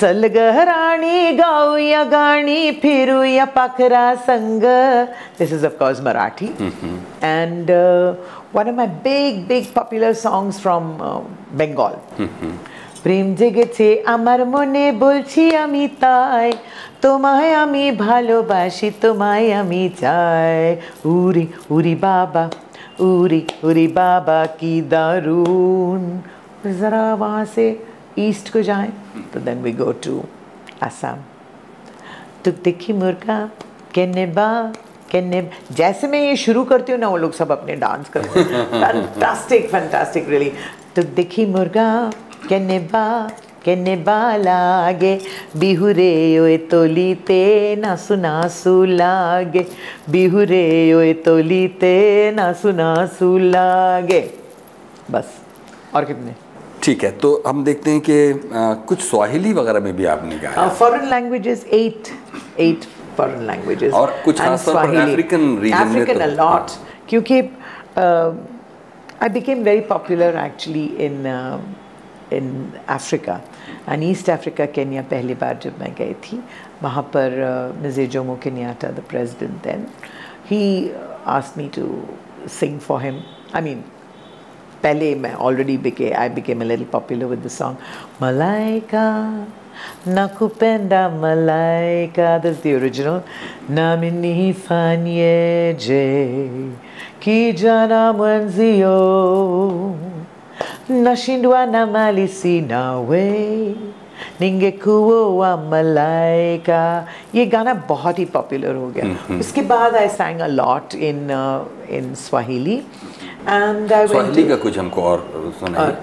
चल ग राणी गाऊया गाणी फिरूया पाखरा संग। This is of course Marathi. and one of my big, big popular songs from uh, Bengal. প্রেম জেগেছে আমার মনে বলছি আমি তাই তোমায় আমি ভালোবাসি তোমায় আমি চাই উরি উরি বাবা उरी उरी बाबा की दारून ज़रा वहाँ से ईस्ट को जाएं तो then we go to Assam तुक देखी मुर्गा केने बा केने जैसे मैं ये शुरू करती हूँ ना वो लोग सब अपने डांस करते हैं फैंटास्टिक फैंटास्टिक रियली तुक देखी मुर्गा केने बा केने बालागे बिहुरे ओए तोलीते नासु नासु लागे। बिहुरे ओए तोलीते नासु लागे। बस और कितने? ठीक है तो हम देखते हैं कि कुछ स्वाहिली वगैरह में भी आपने गाया। Foreign languages at at foreign languages और कुछ खास तौर पर African region में अफ्रीकन अ लॉट क्योंकि I became very popular actually in in Africa and East Africa Kenya पहली बार जब मैं गई थी वहाँ पर Mzee Jomo Kenyatta the president then he ask me to sing for him I mean पहले मैं already became I became a little popular with the song Malaika nakupenda malaika that's the original nami nifanyeje kijana mwenzio Nashindwa na mali sinawe ningekuwa malaika ये गाना बहुत ही पॉपुलर हो गया उसके बाद I sang a lot in uh, in Swahili and I went Swahili ka का कुछ हमको और सुनाइए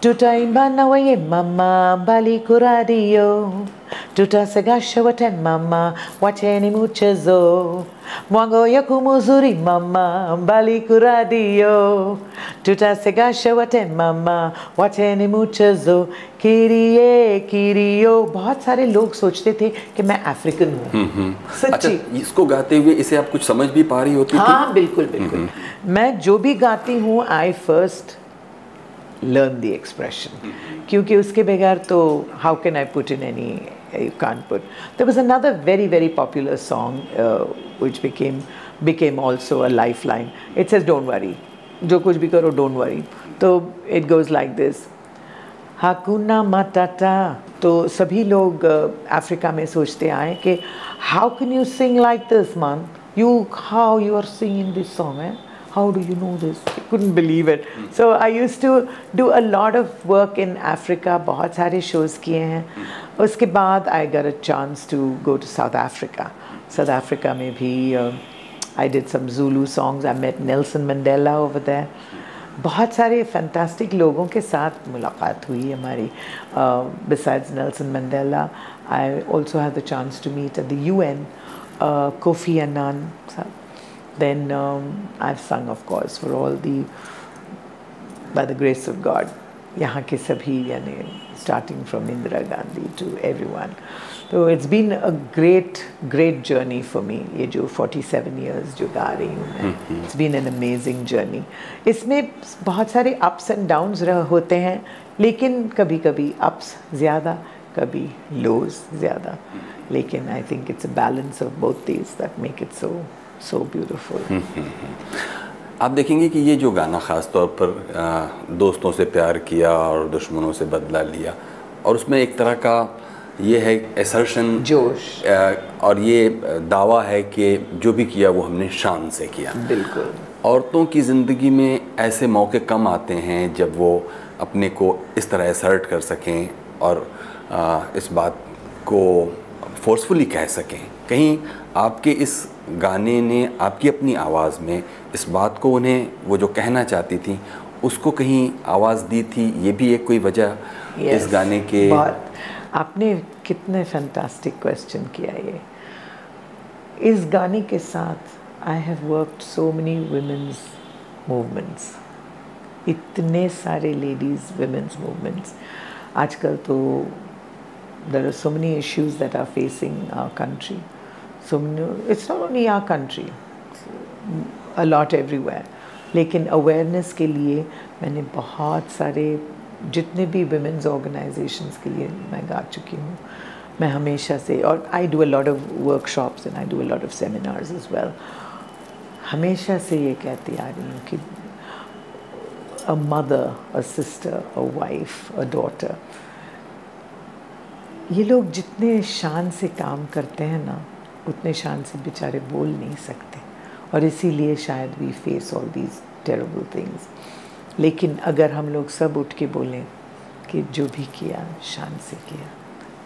Tutaimba mama mbali kuradio tutasegasha wote mama wacheni mchezo mwango ya kumuzuri mama mbali kuradio tutasegasha wote mama wacheni mchezo kirie kirio बहुत सारे लोग सोचते थे कि मैं अफ्रीकन हूँ अच्छा सच्ची इसको गाते हुए इसे आप कुछ समझ भी पा रही होती थी हाँ बिल्कुल बिल्कुल मैं जो भी गाती हूँ I first learn the expression क्योंकि उसके बगैर तो how can I put in any you can't put there was another very very popular song which became became also a life line it says don't worry जो कुछ भी करो डोंट वरी तो it goes like this hakuna matata तो सभी लोग अफ्रीका में सोचते आए कि how can you sing like this man? You, how you sing in this song eh? how do you know this I couldn't believe it so I used to do a lot of work in Africa बहुत सारे shows किए हैं उसके बाद I got a chance to go to South Africa South Africa में भी uh, I did some Zulu songs I met Nelson Mandela over there बहुत सारे फैंटास्टिक लोगों के साथ मुलाकात हुई हमारी besides Nelson Mandela I also have the chance to meet at the U N Kofi Annan then I have sung of course for all the by the grace of God यहाँ के सभी यानी starting from Indira Gandhi to everyone तो it's been a great great journey for me ये जो 47 इयर्स जो गा रही हूँ मैं it's been an amazing journey इसमें बहुत सारे अप्स एंड डाउन्स होते हैं लेकिन कभी कभी अप्स ज़्यादा कभी लोज ज़्यादा लेकिन I think it's a balance of both these that make it so so beautiful आप देखेंगे कि ये जो गाना ख़ास तौर पर आ, दोस्तों से प्यार किया और दुश्मनों से बदला लिया और उसमें एक तरह का ये है एसर्शन जोश। और ये दावा है कि जो भी किया वो हमने शान से किया। बिल्कुल। औरतों की ज़िंदगी में ऐसे मौके कम आते हैं जब वो अपने को इस तरह असर्ट कर सकें और आ, इस बात को फोर्सफुली कह सकें। कहीं आपके इस गाने ने आपकी अपनी आवाज़ में इस बात को उन्हें वो जो कहना चाहती थी उसको कहीं आवाज़ दी थी ये भी एक कोई वजह yes, इस गाने के बहुत आपने कितने फैंटास्टिक क्वेश्चन किया ये। इस गाने के साथ I have worked so many women's movements इतने सारे लेडीज़ वुमेन्स मूवमेंट्स आजकल तो there are so many issues that are facing our country. So it's not only our country, a lot everywhere. लेकिन अवेयरनेस के लिए मैंने बहुत सारे जितने भी वुमेंस ऑर्गेनाइजेशंस के लिए मैं गा चुकी हूँ मैं हमेशा से और I do a lot of workshops and I do a lot of seminars as well हमेशा से ये कहती आ रही हूँ कि a mother a sister a wife a daughter ये लोग जितने शान से काम करते हैं ना उतने शान से बेचारे बोल नहीं सकते। और इसीलिए शायद we face all these terrible things लेकिन अगर हम लोग सब उठ के बोलें कि जो भी किया शान से किया।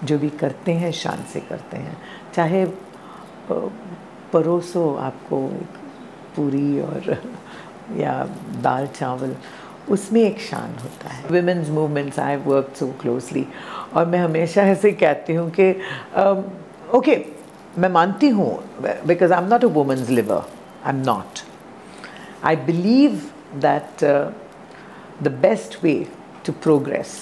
जो भी करते हैं शान से करते हैं। चाहे परोसो आपको पूरी और, या दाल चावल, उसमें एक शान होता है। Women's movements I work so closely और मैं हमेशा ऐसे कहती हूँ कि ओके मैं मानती हूँ because I am not a women's liver I am not I believe that the best way to progress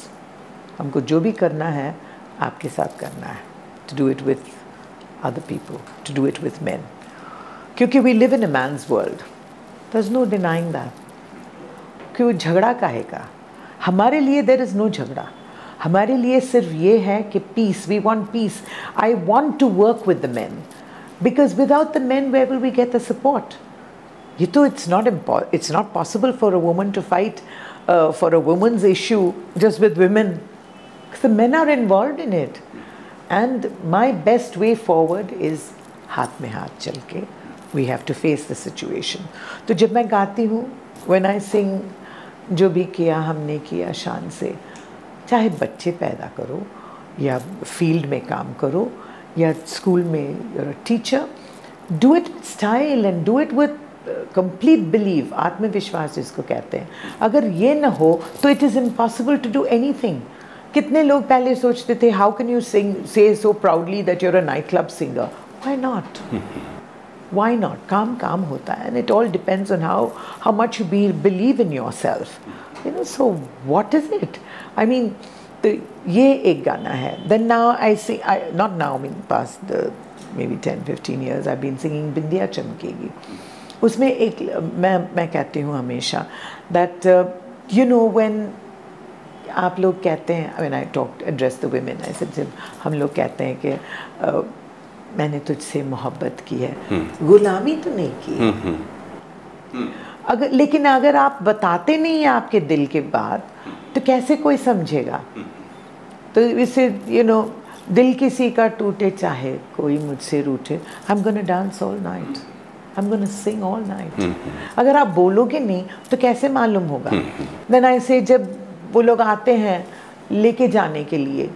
हमको जो भी करना है, आपके साथ करना है. To do it with other people to do it with man क्योंकि we live in a man's world the is no denying that क्यों झगड़ा काहे का? हमारे लिए देर इज़ नो झगड़ा. हमारे लिए सिर्फ़ ये है कि peace we want peace I want to work with the man because without the man way will we get the support ये तो it's not it's not possible for a woman to fight for a woman's issue just with women the men are involve in it and my best way forward is हाथ में हाथ चल के we have to face the situation तो जब मैं गाती हूँ वेन आई सिंग जो भी किया, हमने किया शान से चाहे बच्चे पैदा करो या फ़ील्ड में काम करो या स्कूल में teacher do it style and do it with complete believe आत्मविश्वास जिसको कहते हैं। अगर ये ना हो तो it is impossible to do any कितने लोग पहले सोचते थे how can you sing say so proudly that you're a night club singer why not why not? काम काम होता है। And it all depends on how how much you believe in your yourself. You know so what is it I mean तो ये एक गाना है then now I see I not now mean past the maybe ten fifteen years I been singing बिंदिया चमकेगी उसमें एक मैं मैं कहती हूँ हमेशा दैट यू नो वैन आप लोग कहते हैं when I talk address the women I सब जब हम लोग कहते हैं कि मैंने तुझसे मोहब्बत की है गुलामी तो नहीं की अगर लेकिन अगर आप बताते नहीं हैं आपके दिल के बात तो कैसे कोई समझेगा? तो इसे यू नो दिल किसी का टूटे, चाहे कोई मुझसे रूठे। I am gonna dance all night I am gonna sing all night अगर आप बोलोगे नहीं तो कैसे मालूम होगा? देन आई से जब वो लोग आते हैं लेके जाने के लिए,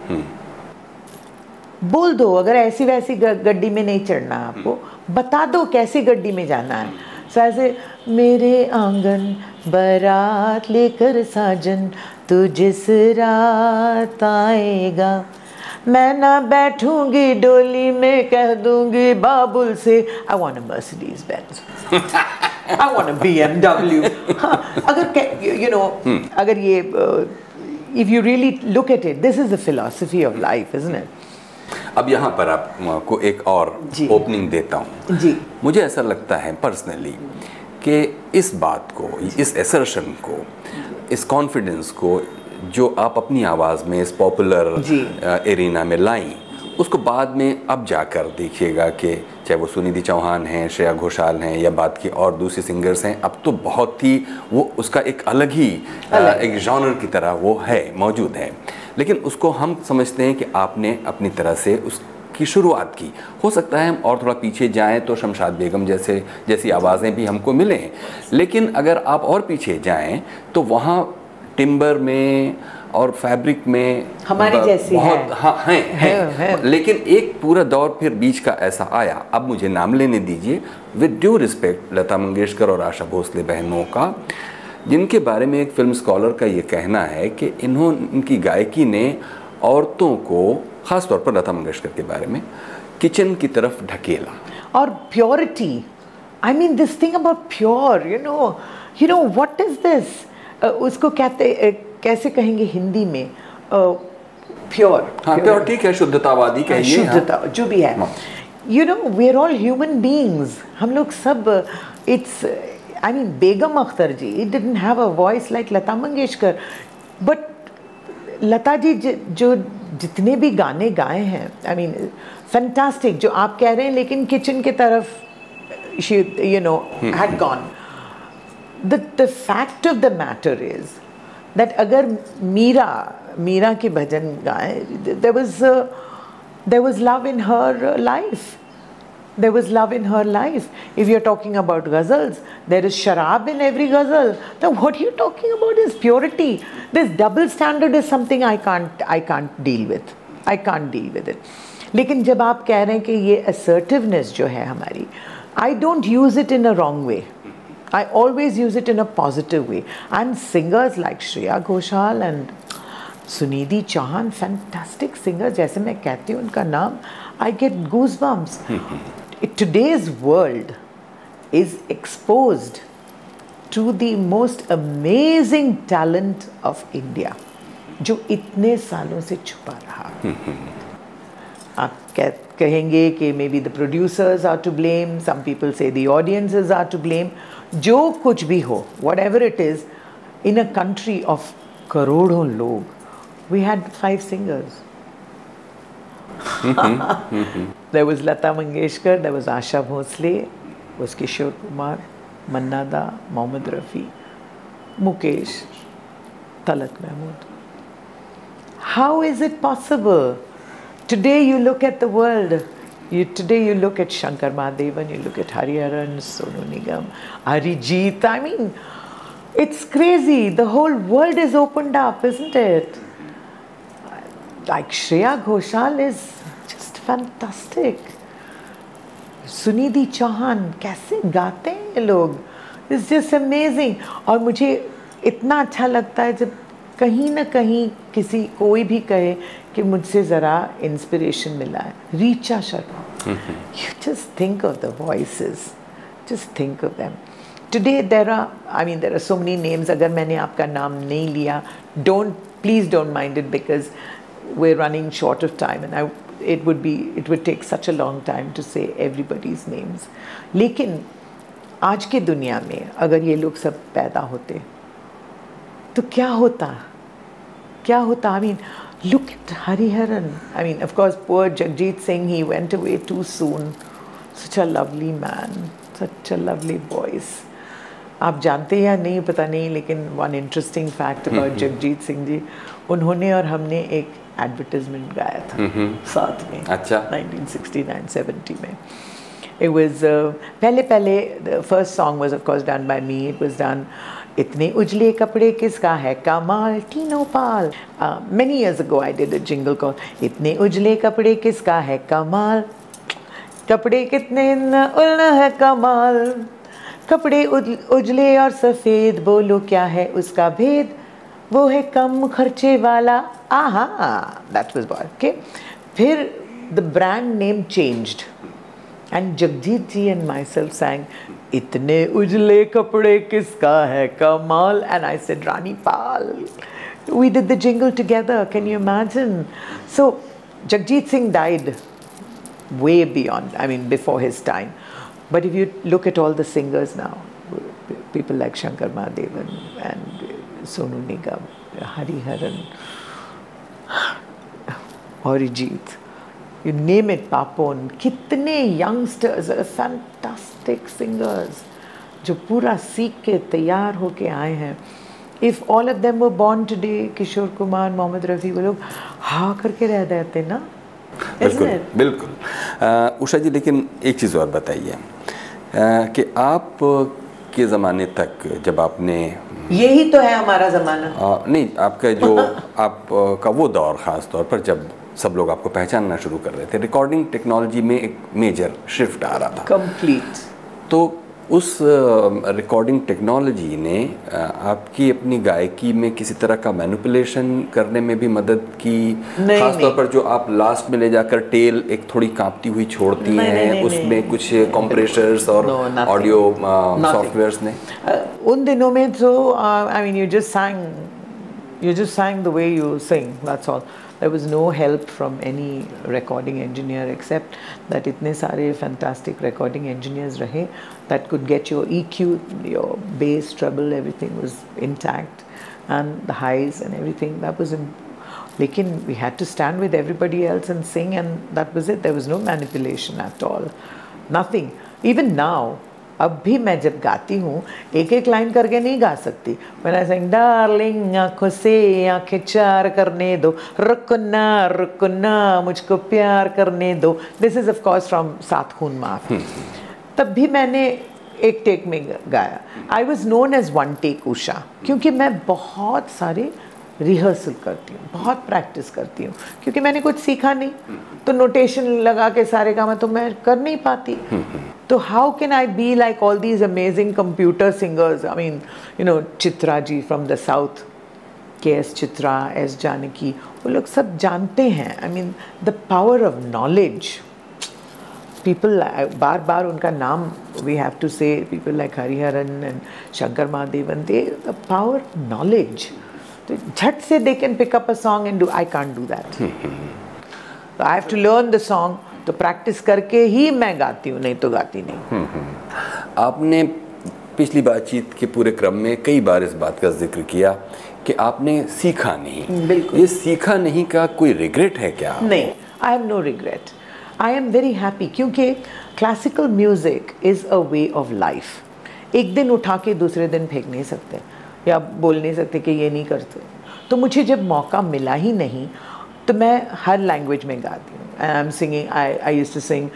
बोल दो, अगर ऐसी वैसी गड्डी में नहीं चढ़ना आपको, बता दो कैसी गड्डी में जाना है। ऐसे मेरे आँगन बारात लेकर साजन तू जिस रात आएगा मैं ना बैठूँगी डोली में कह दूँगी बाबुल से I want a Mercedes Benz I want a BMW अगर यू नो अगर ये if you really look at it this is the philosophy of life isn't it अब यहाँ पर आपको एक और ओपनिंग देता हूँ। जी। मुझे ऐसा लगता है पर्सनली कि इस बात को इस एसर्शन को इस कॉन्फिडेंस को जो आप अपनी आवाज़ में इस पॉपुलर एरिना में लाई उसको बाद में अब जाकर देखिएगा कि चाहे वो सुनिधि चौहान हैं श्रेया घोषाल हैं या बात की और दूसरी सिंगर्स हैं अब तो बहुत ही वो उसका एक अलग ही अ, एक जॉनर की तरह वो है मौजूद है। लेकिन उसको हम समझते हैं कि आपने अपनी तरह से उस की शुरुआत की। हो सकता है हम और थोड़ा पीछे जाएँ तो शमशाद बेगम जैसे जैसी आवाज़ें भी हमको मिलें। लेकिन अगर आप और पीछे जाएँ तो वहाँ टिम्बर में और फैब्रिक में हमारे जैसी बहुत है। हाँ हैं हैं। है, है। लेकिन एक पूरा दौर फिर बीच का ऐसा आया। अब मुझे नाम लेने दीजिए। With due respect Lata Mangeshkar और आशा भोसले बहनों का जिनके बारे में एक फ़िल्म स्कॉलर का ये कहना है कि इन्होंने इनकी गायकी ने औरतों को ख़ास तौर पर लता मंगेशकर के बारे में किचन की तरफ़ ढकेला। और purity I mean this thing about pure you know you know what is this उसको कहते कैसे कहेंगे हिंदी में प्योर हाँ प्योर ठीक है शुद्धतावादी कहिए हाँ। शुद्धता जो भी है। You know we are all human beings हम लोग सब it's I mean Begum Akhtar ji it didn't have a voice like Lata Mangeshkar but Lata ji ज- जितने भी गाने गाए हैं आई मीन फैंटास्टिक जो आप कह रहे हैं लेकिन किचन की तरफ़ you know had gone the the fact of the matter that अगर मीरा मीरा के भजन गाए they was there was love in her life there was love in her life if you are talking about ghazals there is sharab in every ghazal the what you talking about is purity this double standard is something I can't I can't deal with I can't deal with it लेकिन जब आप कह रहे हैं कि ये असर्टिवनेस जो है हमारी I don't use it in a wrong way I always use it in a positive way. And singers like Shreya Ghoshal and Sunidhi Chauhan, fantastic singers. जैसे मैं कहती हूँ उनका नाम, I get goosebumps. Today's world is exposed to the most amazing talent of India, जो इतने सालों से छुपा रहा आप कह कहेंगे कि maybe the producers are to blame some people say the audiences are to blame जो कुछ भी हो whatever it is in a country of करोड़ों लोग we had five singers there was Lata Mangeshkar there was Asha Bhosle was Kishore Kumar Manna Da Mohammed Rafi Mukesh Talat Mahmood how is it possible today you look at the world You, today you look at Shankar Mahadevan, you look at Hariharan, Sonu Nigam, Harijit. I mean, it's crazy. The whole world is opened up, isn't it? Like Shreya Ghoshal is just fantastic. Sunidhi Chauhan कैसे गाते हैं लोग इट्स जस्ट अमेजिंग और मुझे इतना अच्छा लगता है जब कहीं ना कहीं किसी कोई भी कहे कि मुझसे ज़रा इंस्पिरेशन मिला है। Richa Sharma you just think of the voices just think of them today there are I mean there are so many names अगर मैंने आपका नाम नहीं लिया don't please don't mind it because we're running short of time and I, it would be it would take such a long time to say everybody's names लेकिन आज के दुनिया में अगर ये लोग सब पैदा होते तो क्या होता? क्या होता? I mean look at Hariharan I mean of course poor Jagjit Singh he went away too soon such a lovely man such a lovely voice आप जानते हैं या नहीं पता नहीं लेकिन one interesting fact about Jagjit Singh ji उन्होंने और हमने एक एडवर्टाइजमेंट गाया था साथ में अच्छा। 1969 70 में it was uh, पहले पहले the first song was of course done by me it was done इतने उजले कपड़े किसका है? कमाल, टीनो पाल। Many years ago I did a jingle called, इतने उजले कपड़े किसका है? कमाल। कपड़े कितने न उल्ना है, कमाल। कपड़े उजले और सफ़ेद, बोलो क्या है उसका भेद? वो है कम खर्चे वाला। आहा दैट वाज ओके फिर the brand name changed and Jagjit ji and my self सैंग इतने उजले कपड़े किसका है कमाल? And I said Rani Pal we did the jingle together can you imagine so Jagjit Singh died way beyond I mean before his time but if you look at all the singers now people like Shankar Mahadevan and Sonu Nigam Hariharan औरजीत you name it Papon कितने यंगस्टर्स singers जो पूरा सीख के तैयार होके आए हैं। If all of them were born today Kishore Kumar Mohammad Rafi वो लोग हाँ करके रह जाते ना? बिल्कुल बिल्कुल। उषा जी लेकिन एक चीज़ और बताइए। कि आप के ज़माने तक जब आपने यही तो है हमारा ज़माना। नहीं आपका जो आप का वो दौर ख़ास तौर पर जब सब लोग आपको पहचानना शुरू कर रहे थे रिकॉर्डिंग टेक्नोलॉजी में एक मेजर शिफ्ट आ रहा था। कंप्लीट तो उस रिकॉर्डिंग टेक्नोलॉजी ने आ, आपकी अपनी गायकी में किसी तरह का मैनिपुलेशन करने में भी मदद की नहीं, खास तौर नहीं। पर जो आप लास्ट में ले जाकर टेल एक थोड़ी कांपती हुई छोड़ती हैं नहीं, उसमें। कुछ कंप्रेशर्स और ऑडियो. सॉफ्टवेयर्स ने Uh, उन दिनों में जो I mean you just सैंग you just sang the way you sing that's all there was no help from any recording engineer except that itne sare fantastic recording engineers rahe that could get your EQ, your bass, treble, everything was intact and the highs and everything that was Lekin we had to stand with everybody else and sing and that was it. There was no manipulation at all. Nothing. Even now, अब भी मैं जब गाती हूँ एक एक लाइन करके नहीं गा सकती। मैंने आई डार्लिंग आँखों से आँखें चार करने दो। रुको ना रुको मुझको प्यार करने दो। This is of course from सात खून माफ़। तब भी मैंने एक टेक में गाया। I was known as one take Usha क्योंकि मैं बहुत सारे रिहर्सल करती हूँ बहुत प्रैक्टिस करती हूँ क्योंकि मैंने कुछ सीखा नहीं। तो नोटेशन लगा के सारे काम तो मैं कर नहीं पाती। तो how can I be like all these amazing computer singers I mean you know Chitra ji from the south के एस चित्रा एस जानकी वो लोग सब जानते हैं। I mean the power of knowledge uh, बार बार उनका नाम वी हैव टू से people like Hariharan and Shankar Mahadevan they the power knowledge तो झट से they can pick up a song and do I can't do that. So I have to learn the song तो प्रैक्टिस करके ही मैं गाती हूँ नहीं तो गाती नहीं। आपने पिछली बातचीत के पूरे क्रम में कई बार इस बात का ज़िक्र किया कि आपने सीखा नहीं। बिल्कुल। ये सीखा नहीं का कोई रिग्रेट है क्या? नहीं I have no regret I am very happy क्योंकि classical music is a way of life एक दिन उठा के दूसरे दिन फेंक नहीं सकते। या बोल नहीं सकते कि ये नहीं करते। तो मुझे जब मौका मिला ही नहीं तो मैं हर लैंग्वेज में गाती हूँ। I am singing I I use to Singh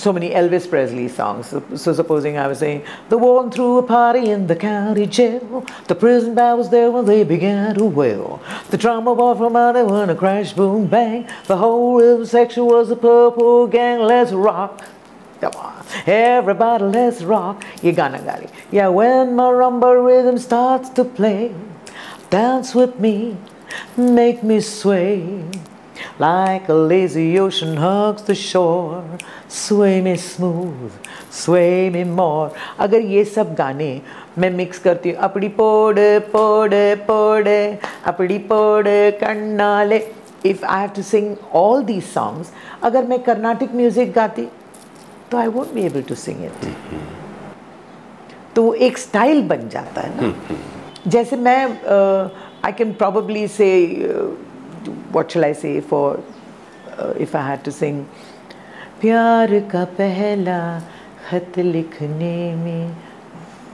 so many Elvis प्रेजली songs so supposing I was saying the von through a पारी in the carry jail the prison bag there when they begin to well the drama boy from out one a crash boom bang the whole section was a purple gang let's rock Come on, everybody, let's rock. You gonna got it. Yeah, when my rumba rhythm starts to play, dance with me, make me sway. Like a lazy ocean hugs the shore, sway me smooth, sway me more. अगर ये सब गाने मैं मिक्स करती हूँ अपड़ी पोड़ पोड़ पोड़ अपड़ी पोड़ कन्नाले if I have to sing all these songs अगर मैं कर्नाटिक म्यूज़िक गाती तो I won't be able to sing it तो वो एक स्टाइल बन जाता है ना। जैसे मैं आई कैन प्रॉबली से shall I say for uh, if I had to sing? प्यार का पहला खत लिखने में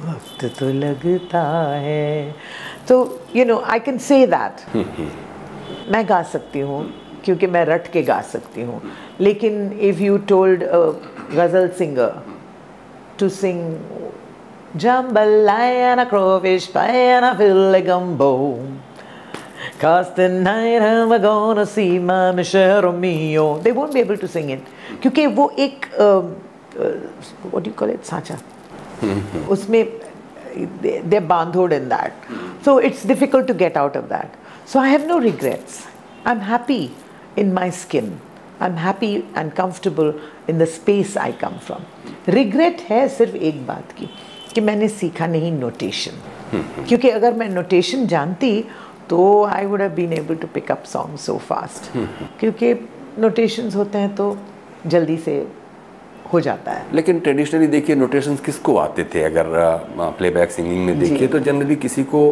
वक्त तो लगता है। तो you no I can say that मैं गा सकती हूँ क्योंकि मैं रट के गा सकती हूँ। लेकिन if you told Ghazal singer to sing Jambalaya and a crawfish pie and a fillet gumbo. Cause tonight I'm gonna see my Michelle Romeo. They won't be able to sing it. क्योंकि वो एक uh, uh, what do you call it साचा उसमें they're bandhoed in that. So it's difficult to get out of that. So I have no regrets. I'm happy in my skin. I'm happy and comfortable in the space I come from. Regret है सिर्फ़ एक बात की कि मैंने सीखा नहीं नोटेशन क्योंकि अगर मैं नोटेशन जानती तो I would have been able to pick up song so fast क्योंकि नोटेशंस होते हैं तो जल्दी से हो जाता है। लेकिन ट्रेडिशनली देखिए नोटेशंस किसको आते थे? अगर प्लेबैक सिंगिंग में देखिए तो जनरली किसी को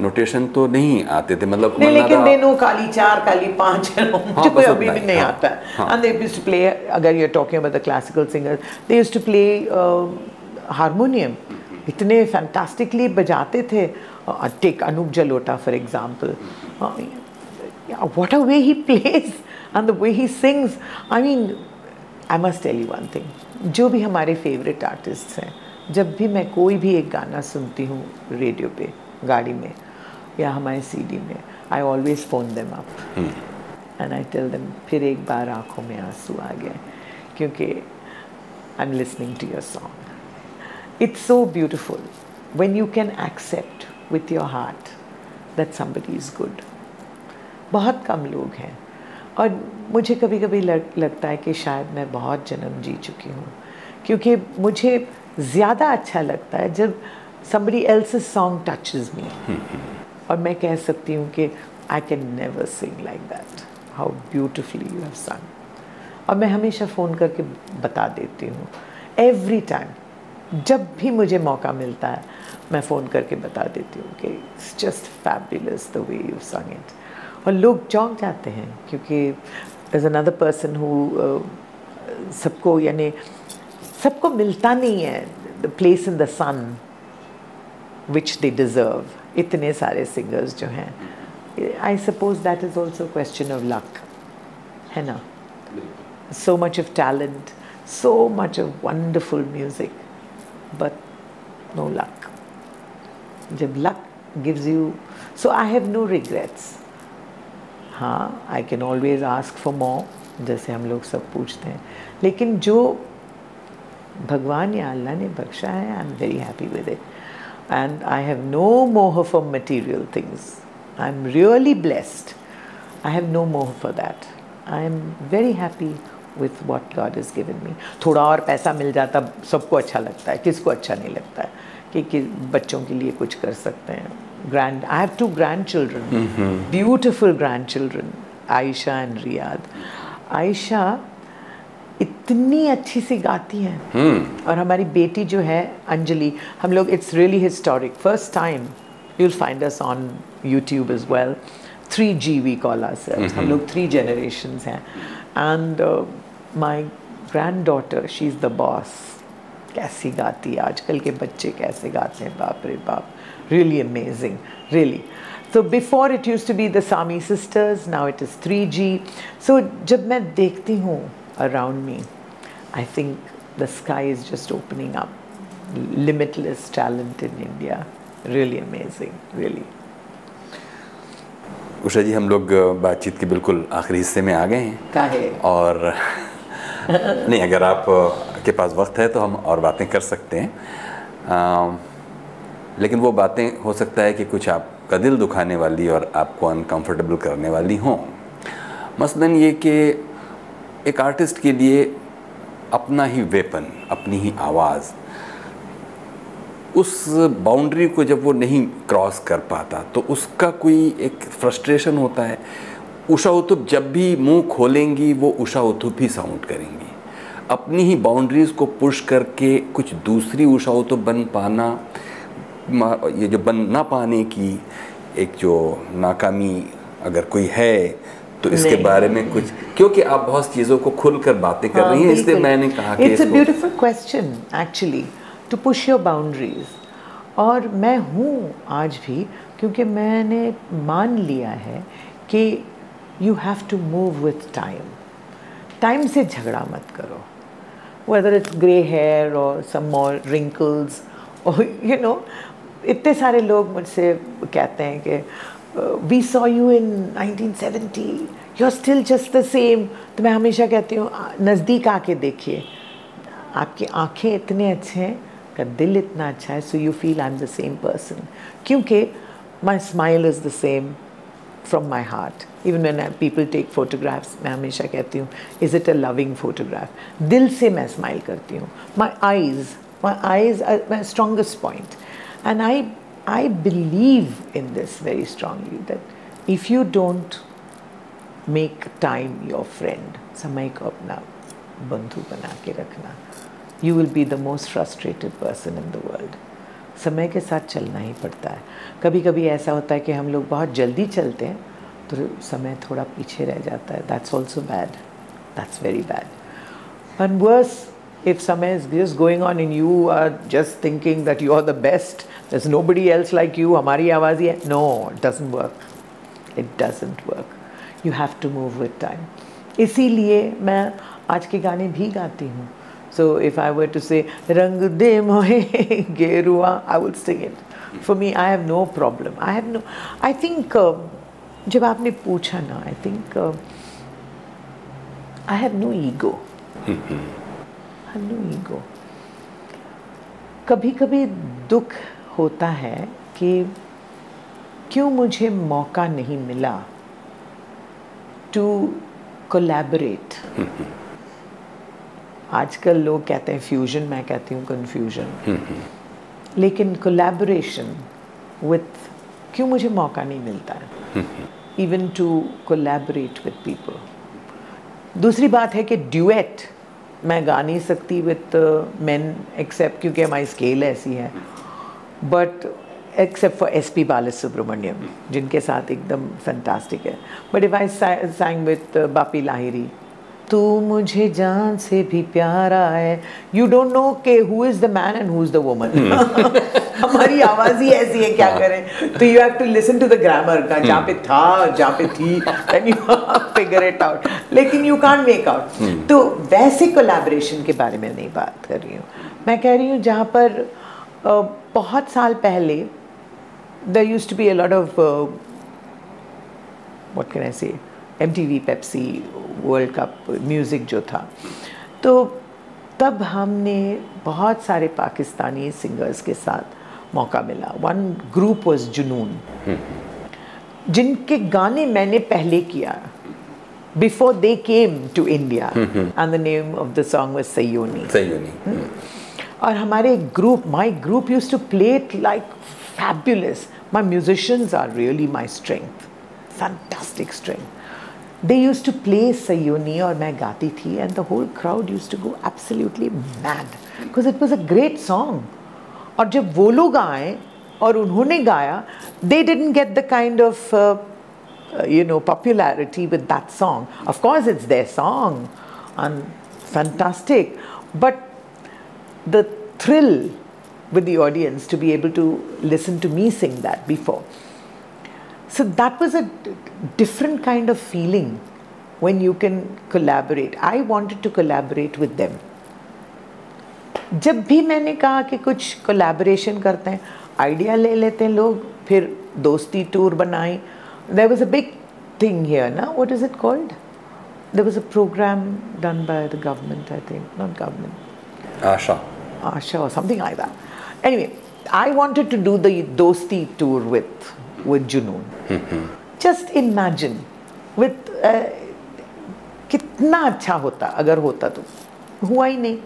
नोटेशन तो नहीं आते थे मतलब नहीं, लेकिन दिनों काली चार काली पाँच है मुझे हाँ, कोई अभी भी नहीं हाँ, आता। And they used to play अगर you talking about the classical singer they used to play harmonium इतने फैंटास्टिकली बजाते थे। Take Anup Jalota for example what a way he place and the way he sings I mean I must tell you one thing जो भी हमारे फेवरेट आर्टिस्ट हैं जब भी मैं कोई भी एक गाना सुनती हूँ रेडियो पे गाड़ी में या हमारे सीडी में। I always phone them up and I tell them फिर एक बार आँखों में आँसू आ गए क्योंकि I am listening to your song it's so beautiful when you can accept with your heart that somebody is good. बहुत कम लोग हैं। और मुझे कभी कभी लग, लगता है कि शायद मैं बहुत जन्म जी चुकी हूँ क्योंकि मुझे ज़्यादा अच्छा लगता है जब somebody else's song touches me. और मैं कह सकती हूँ कि I can never sing like that how beautifully you have sung. और मैं हमेशा फ़ोन करके बता देती हूँ। एवरी टाइम जब भी मुझे मौका मिलता है मैं फ़ोन करके बता देती हूँ कि it's just fabulous the way you संग इट और लोग चौंक जाते हैं क्योंकि इज़ अनदर पर्सन हु सबको यानी सबको मिलता नहीं है the place in the sun which they deserve इतने सारे सिंगर्स जो हैं। आई suppose that is also question of luck है ना? So much of talent, so much of wonderful music, but no luck. जब luck gives you, so I have no regrets. हाँ I can always ask for more जैसे हम लोग सब पूछते हैं। लेकिन जो भगवान या अल्लाह ने बख्शा है आई am very happy with it and I have no मोह for material things I am really blessed I have no मोह for that I am very happy with what God is given me थोड़ा और पैसा मिल जाता सबको अच्छा लगता है किसको अच्छा नहीं लगता? है कि, कि बच्चों के लिए कुछ कर सकते हैं। Grand I have two grandchildren beautiful grandchildren Ayesha and Riyad Ayesha इतनी अच्छी सी गाती हैं। hmm. और हमारी बेटी जो है अंजलि हम लोग it's really historic first time you will find us on YouTube as well three G we call are हम लोग थ्री जनरेशन हैं। And my granddaughter she is the boss कैसी गाती है आजकल के बच्चे कैसे गाते हैं बाप रे बाप। Really amazing really so before it use to be the Sami sisters now it is three G so जब मैं देखती हूँ around me, I think the sky is just opening up. Limitless talent in India. Really amazing, really. Usha जी हम लोग बातचीत के बिल्कुल आखिरी हिस्से में आ गए हैं काहे? और नहीं अगर आप के पास वक्त है तो हम और बातें कर सकते हैं अ, लेकिन वो बातें हो सकता है कि कुछ आपका दिल दुखाने वाली और आपको अनकंफर्टेबल करने वाली हों मसलन ये कि एक आर्टिस्ट के लिए अपना ही वेपन अपनी ही आवाज़, उस बाउंड्री को जब वो नहीं क्रॉस कर पाता तो उसका कोई एक फ्रस्ट्रेशन होता है। उषा उतुप जब भी मुँह खोलेंगी, वो उषा उतुप ही साउंड करेंगी। अपनी ही बाउंड्रीज़ को पुश करके कुछ दूसरी उषा उतुप बन पाना ये जो बन ना पाने की एक जो नाकामी अगर कोई है तो इसके बारे में कुछ क्योंकि आप बहुत चीज़ों को खुलकर बातें कर रही हैं इसलिए मैंने कहा कि it's a beautiful question actually to push your boundaries और मैं हूँ आज भी क्योंकि मैंने मान लिया है कि you have to move with time time से झगड़ा मत करो। Whether it's grey hair or some more wrinkles or you know इतने सारे लोग मुझसे कहते हैं कि we saw you in 1970 you are still just the same तो मैं हमेशा कहती हूँ "आ, नज़दीक आके देखिए आपकी आँखें इतने अच्छे हैं का दिल इतना अच्छा है so you feel I am the same person क्योंकि माई smile is the same from my heart. Even when I, people take photographs, मैं हमेशा कहती हूँ is it a loving photograph? दिल से मैं smile करती हूँ. My eyes, my eyes are my strongest point. And I, believe in this very strongly that if you don't make time your friend, समय को अपना बंधु बना के रखना, you will be the most frustrated person in the world. समय के साथ चलना ही पड़ता है कभी कभी ऐसा होता है कि हम लोग बहुत जल्दी चलते हैं तो समय थोड़ा पीछे रह जाता है that's also bad that's very bad and verse if समय is just going on and you are just thinking that you are the best there's nobody else like you हमारी आवाज़ ही है no it doesn't work it doesn't work you have to move with time इसीलिए मैं आज के गाने भी गाती हूँ so if I were to say रंग दे मोहे गेरुआ I will sing it for me I have no problem I have no I think uh, जब आपने पूछा ना I think uh, I have no ego No ego कभी कभी दुख होता है कि क्यों मुझे मौका नहीं मिला टू कोलैबोरेट आजकल लोग कहते हैं फ्यूजन मैं कहती हूँ कन्फ्यूज़न लेकिन कोलैबोरेशन विथ क्यों मुझे मौका नहीं मिलता? है even to collaborate with people दूसरी बात है कि ड्यूएट मैं गा नहीं सकती विथ मैन एक्सेप्ट क्योंकि हमारी स्केल ऐसी है। But except for S P Balasubrahmanyam जिनके साथ एकदम फैंटास्टिक है। But if I सैंग with Bapi Lahiri तू मुझे जान से भी प्यारा है। यू डोंट नो के who is the man and who is the woman हमारी आवाज़ ही ऐसी है क्या करें? तो you have to listen to the grammar का जहाँ पे था जहाँ पे थी and you figure it out लेकिन यू कांट मेक आउट तो वैसे कोलैबोरेशन के बारे में नहीं बात कर रही हूँ। मैं कह रही हूँ जहाँ पर बहुत साल पहले there used to be a of of uh, what can I say MTV Pepsi World Cup music जो था। तो तब हमने बहुत सारे पाकिस्तानी सिंगर्स के साथ मौका मिला। वन ग्रुप वॉज़ जुनून जिनके गाने मैंने पहले किया। Before they came to India and the name of the song was Sayoni और हमारे group my group use to play it like fabulous my musicians are really my strength fantastic strength They used to play Sayoni और मैं गाती थी and the whole crowd used to go absolutely mad because it was a great song और जब वो लोग आए और उन्होंने गाया they didn't get the kind of uh, you know, popularity with that song. Of course, it's their song and fantastic, but the thrill with the audience to be able to listen to me sing that before. So that was a d- different kind of feeling when you can collaborate. I wanted to collaborate with them. जब भी मैंने कहा कि कुछ कोलैबोरेशन करते हैं आइडिया ले लेते हैं लोग फिर दोस्ती टूर बनाई there was a big thing here ना what is it called there was a programme done by the government I think not government Asha Asha or something like that. Anyway, I wanted to do the Dosti tour with. Just imagine with uh, कितना अच्छा होता अगर होता तो। हुआ ही नहीं।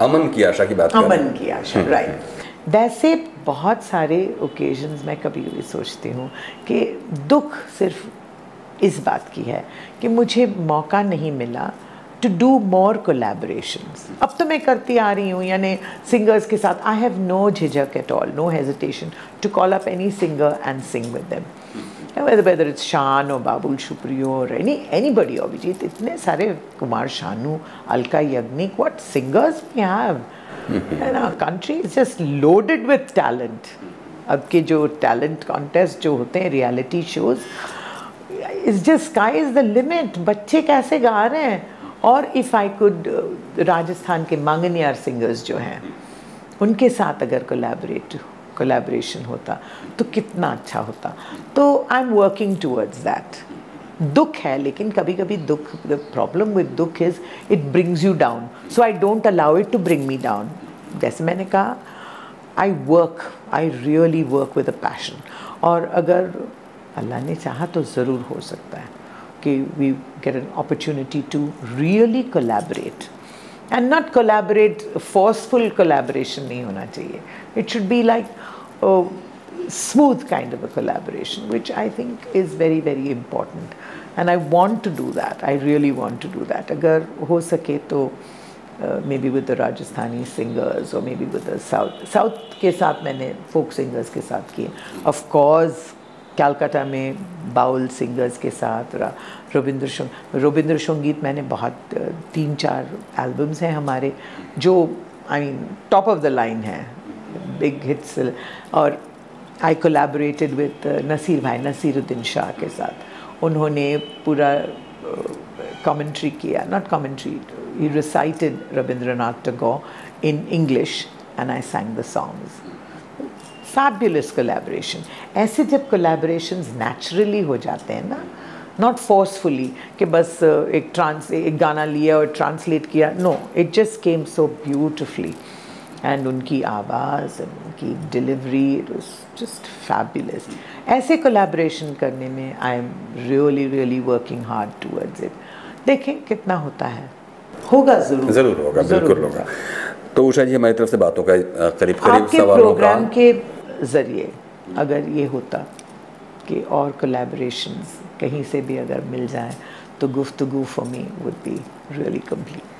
अमन की आशा की बात अमन की आशा राइट वैसे बहुत सारे ओकेजन्स मैं कभी कभी सोचती हूँ कि दुख सिर्फ़ इस बात की है कि मुझे मौका नहीं मिला टू डू मोर कोलेबोरेशन अब तो मैं करती आ रही हूँ यानी सिंगर्स के साथ। आई हैव नो झिझक at all know hesitation to call up any singer and sing with them weather whether it's शान और बाबुल सुप्रियो और एनी एनी बडी अभिजीत इतने सारे Kumar Sanu Alka यज्ञिक what singers we have country is just loaded with talent अब के जो टैलेंट कॉन्टेस्ट जो होते हैं reality shows is just sky is the limit बच्चे कैसे गा रहे हैं? और इफ़ आई कुड राजस्थान के मांगनियार सिंगर्स जो हैं, उनके साथ अगर कोलैबोरेट कोलैबोरेशन होता तो कितना अच्छा होता। तो I am working towards that दुख है, लेकिन कभी कभी दुख द प्रॉब्लम विद दुख is it brings you down so I don't allow it to bring me down जैसे मैंने कहा I work I really work with a passion और अगर अल्लाह ने चाहा तो ज़रूर हो सकता है। कि we get an opportunity to really collaborate and not collaborate forceful collaboration नहीं होना चाहिए it should be like smooth kind of a collaboration, which I think is very, very important. And I want to do that. I really want to do that. अगर हो सके तो uh, maybe with the Rajasthani singers or maybe with the South. South के साथ मैंने folk singers के साथ किए. Of course, कैलकाटा में बाउल सिंगर्स के साथ रविंद्र रविंद्र संगीत मैंने बहुत तीन चार एल्बम्स हैं हमारे, जो I mean top of the line है बिग हिट्स और आई कोलैबोरेटेड विद नसीर भाई, नसीरुद्दीन शाह के साथ। उन्होंने पूरा कमेंट्री किया। नॉट कमेंट्री ही recited Rabindranath Tagore in English and I sang the songs fabulous collaboration ऐसे जब कोलैबोरेशंस नेचुरली हो जाते हैं ना नॉट फोर्सफुली कि बस एक ट्रांस एक गाना लिया और ट्रांसलेट किया no it just came so beautifully and उनकी आवाज़ उनकी delivery it was just fabulous ऐसे कोलैबोरेशन करने में I am really really working hard towards it देखें कितना होता है। होगा ज़रूर। ज़रूर होगा बिल्कुल होगा। तो उषा जी हमारी तरफ़ से बातों का करीब करीब सवालों प्रोग्राम के ज़रिए अगर ये होता कि और कोलैबोरेशंस कहीं से भी अगर मिल जाए तो गुफ्तगू for me would be really complete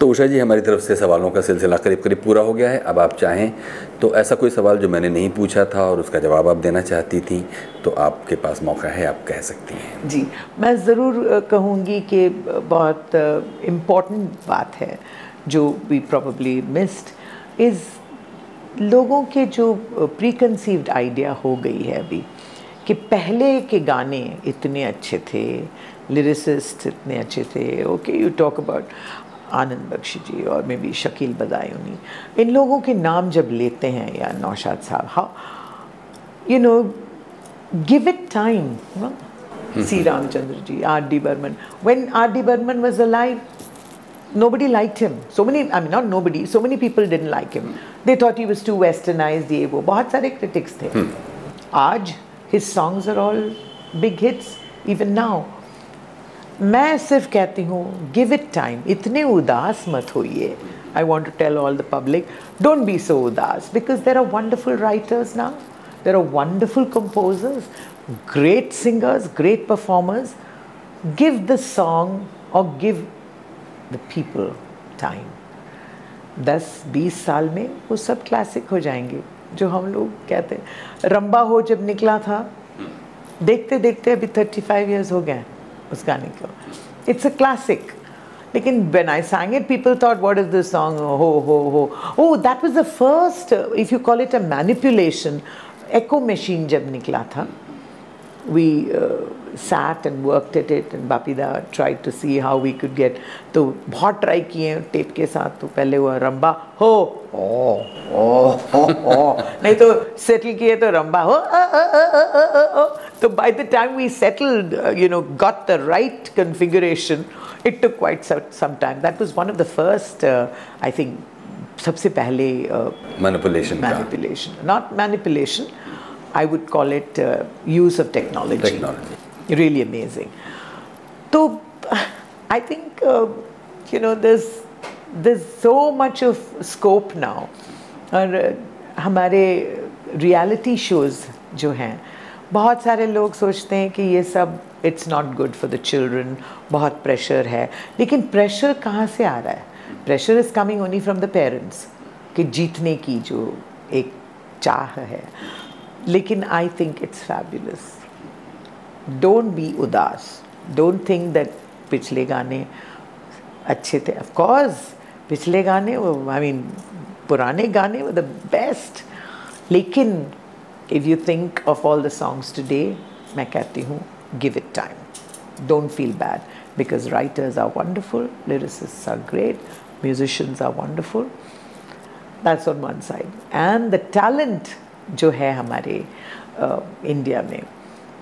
तो उषा जी हमारी तरफ़ से सवालों का सिलसिला करीब करीब पूरा हो गया है। अब आप चाहें तो ऐसा कोई सवाल जो मैंने नहीं पूछा था और उसका जवाब आप देना चाहती थी तो आपके पास मौका है आप कह सकती हैं। जी मैं ज़रूर कहूँगी कि बहुत इम्पोर्टेंट बात है जो वी प्रॉब्ली मिस्ड इज़ लोगों के जो प्री कंसीव्ड आइडिया हो गई है अभी कि पहले के गाने इतने अच्छे थे लिरिसिस्ट इतने अच्छे थे okay you talk about Anand Bakshi ji और मे बी शकील बदायूनी इन लोगों के नाम जब लेते हैं या Naushad sahab how you know give it time C Ramchandra ji R D Burman Burman. R D Burman Burman was alive, nobody liked him. So many, I mean, not nobody, so many people didn't like him. They thought he was too westernized, ये वो बहुत सारे critics थे. आज his songs are all big hits, even now. मैं सिर्फ कहती हूँ गिव इट टाइम इतने उदास मत होइए I want to tell all the public don't be so उदास because there are wonderful writers now there are wonderful composers great singers great performers give the song और गिव द पीपल टाइम दस, बीस साल में वो सब क्लासिक हो जाएँगे, जो हम लोग कहते हैं। रंबा हो जब निकला था, देखते देखते अभी थर्टी फाइव ईयर्स हो गए उस गाने को। इट्स अ क्लासिक लेकिन when I sang it people thought what is the song हो हो हो। ओ that was the first if you call it a manipulation echo machine जब निकला था we sat and worked at it and Bapida tried to see how we could get तो बहुत ट्राई किए हैं टेप के साथ तो पहले हुआ रंबा हो ओ ओ ओ ओ नहीं तो सेटल किए तो रंबा हो अ, अ, अ, अ, अ, अ, अ. तो by the time we settled uh, you know got the right configuration it took quite some, some time that was one of the first uh, I think सबसे पहले uh, मैनिपुलेशन का manipulation. Not manipulation, I would call it uh, use of technology. Technology. Really amazing. So, I think, uh, you know, there's, there's so much of scope now. और uh, हमारे रियलिटी शोज़ जो हैं बहुत सारे लोग सोचते हैं कि ये सब it's not good for the children बहुत प्रेशर है लेकिन प्रेशर कहाँ से आ रहा है pressure is coming only from the parents कि जीतने की जो एक चाह है लेकिन I think it's fabulous don't be उदास. डोंट थिंक दैट पिछले गाने अच्छे थे. ऑफकोर्स पिछले गाने आई मीन पुराने गाने वो द बेस्ट लेकिन if you think of all the songs today मैं कहती हूँ give it time don't feel bad because writers are wonderful lyricists are great musicians are wonderful that's on one side and the talent जो है हमारे इंडिया में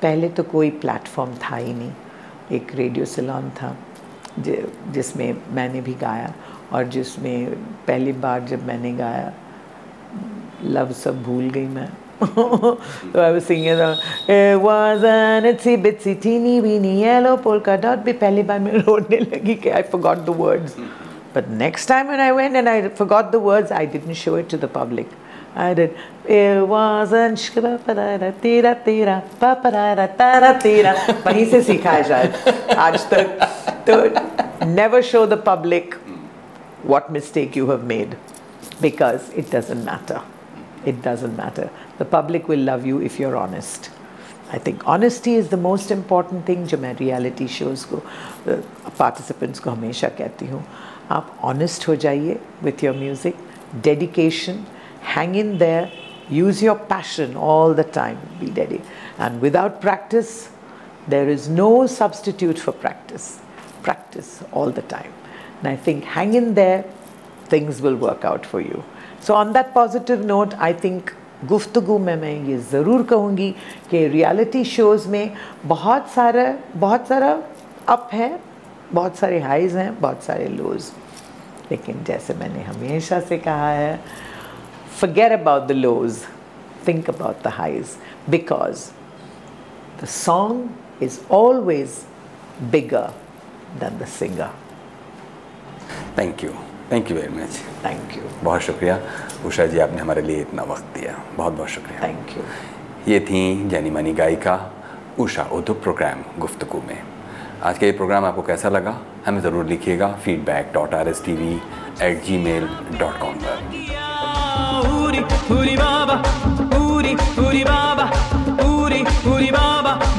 पहले तो कोई प्लेटफॉर्म था ही नहीं। एक रेडियो सलोन था जिसमें मैंने भी गाया और जिसमें पहली बार जब मैंने गाया, लव सब भूल गई मैं। तो I was singing it was an itsy bitsy teeny weeny yellow polka dot भी पहली बार मैं रोने लगी कि I forgot the words but next time when I went and I forgot the words I didn't show it to the public I did It was an shkra tira tira paparara tara tira वहीं से सीखा है शायद आज तक तो never show the public what mistake you have made because it doesn't matter. It doesn't matter. The public will love you if you're honest. I think honesty is the most important thing जो मैं reality shows को uh, participants को हमेशा कहती हूँ आप honest हो जाइए with your music, dedication, hang in there, use your passion all the time, be steady. And without practice, there is no substitute for practice. Practice all the time. And I think hang in there, things will work out for you. So on that positive note, I think गुफ्तगु में मैं ये ज़रूर कहूँगी कि रियलिटी शोज़ में बहुत सारा बहुत सारा अप है बहुत सारे हाइज हैं बहुत सारे लोज लेकिन जैसे मैंने हमेशा से कहा है forget about the lows. Think about the highs. Because the song is always bigger than the singer. Thank you thank you very much thank you. बहुत शुक्रिया। उषा जी आपने हमारे लिए इतना वक्त दिया। बहुत बहुत शुक्रिया। Thank you. ये थी जानी मानी गायिका उषा उद्धव प्रोग्राम गुफ्तगू में। आज का ये प्रोग्राम आपको कैसा लगा? हमें ज़रूर लिखिएगा। Feedback dot R S T V at Gmail dot com पर। Puri Baba, Puri Puri Baba, Puri Puri Baba.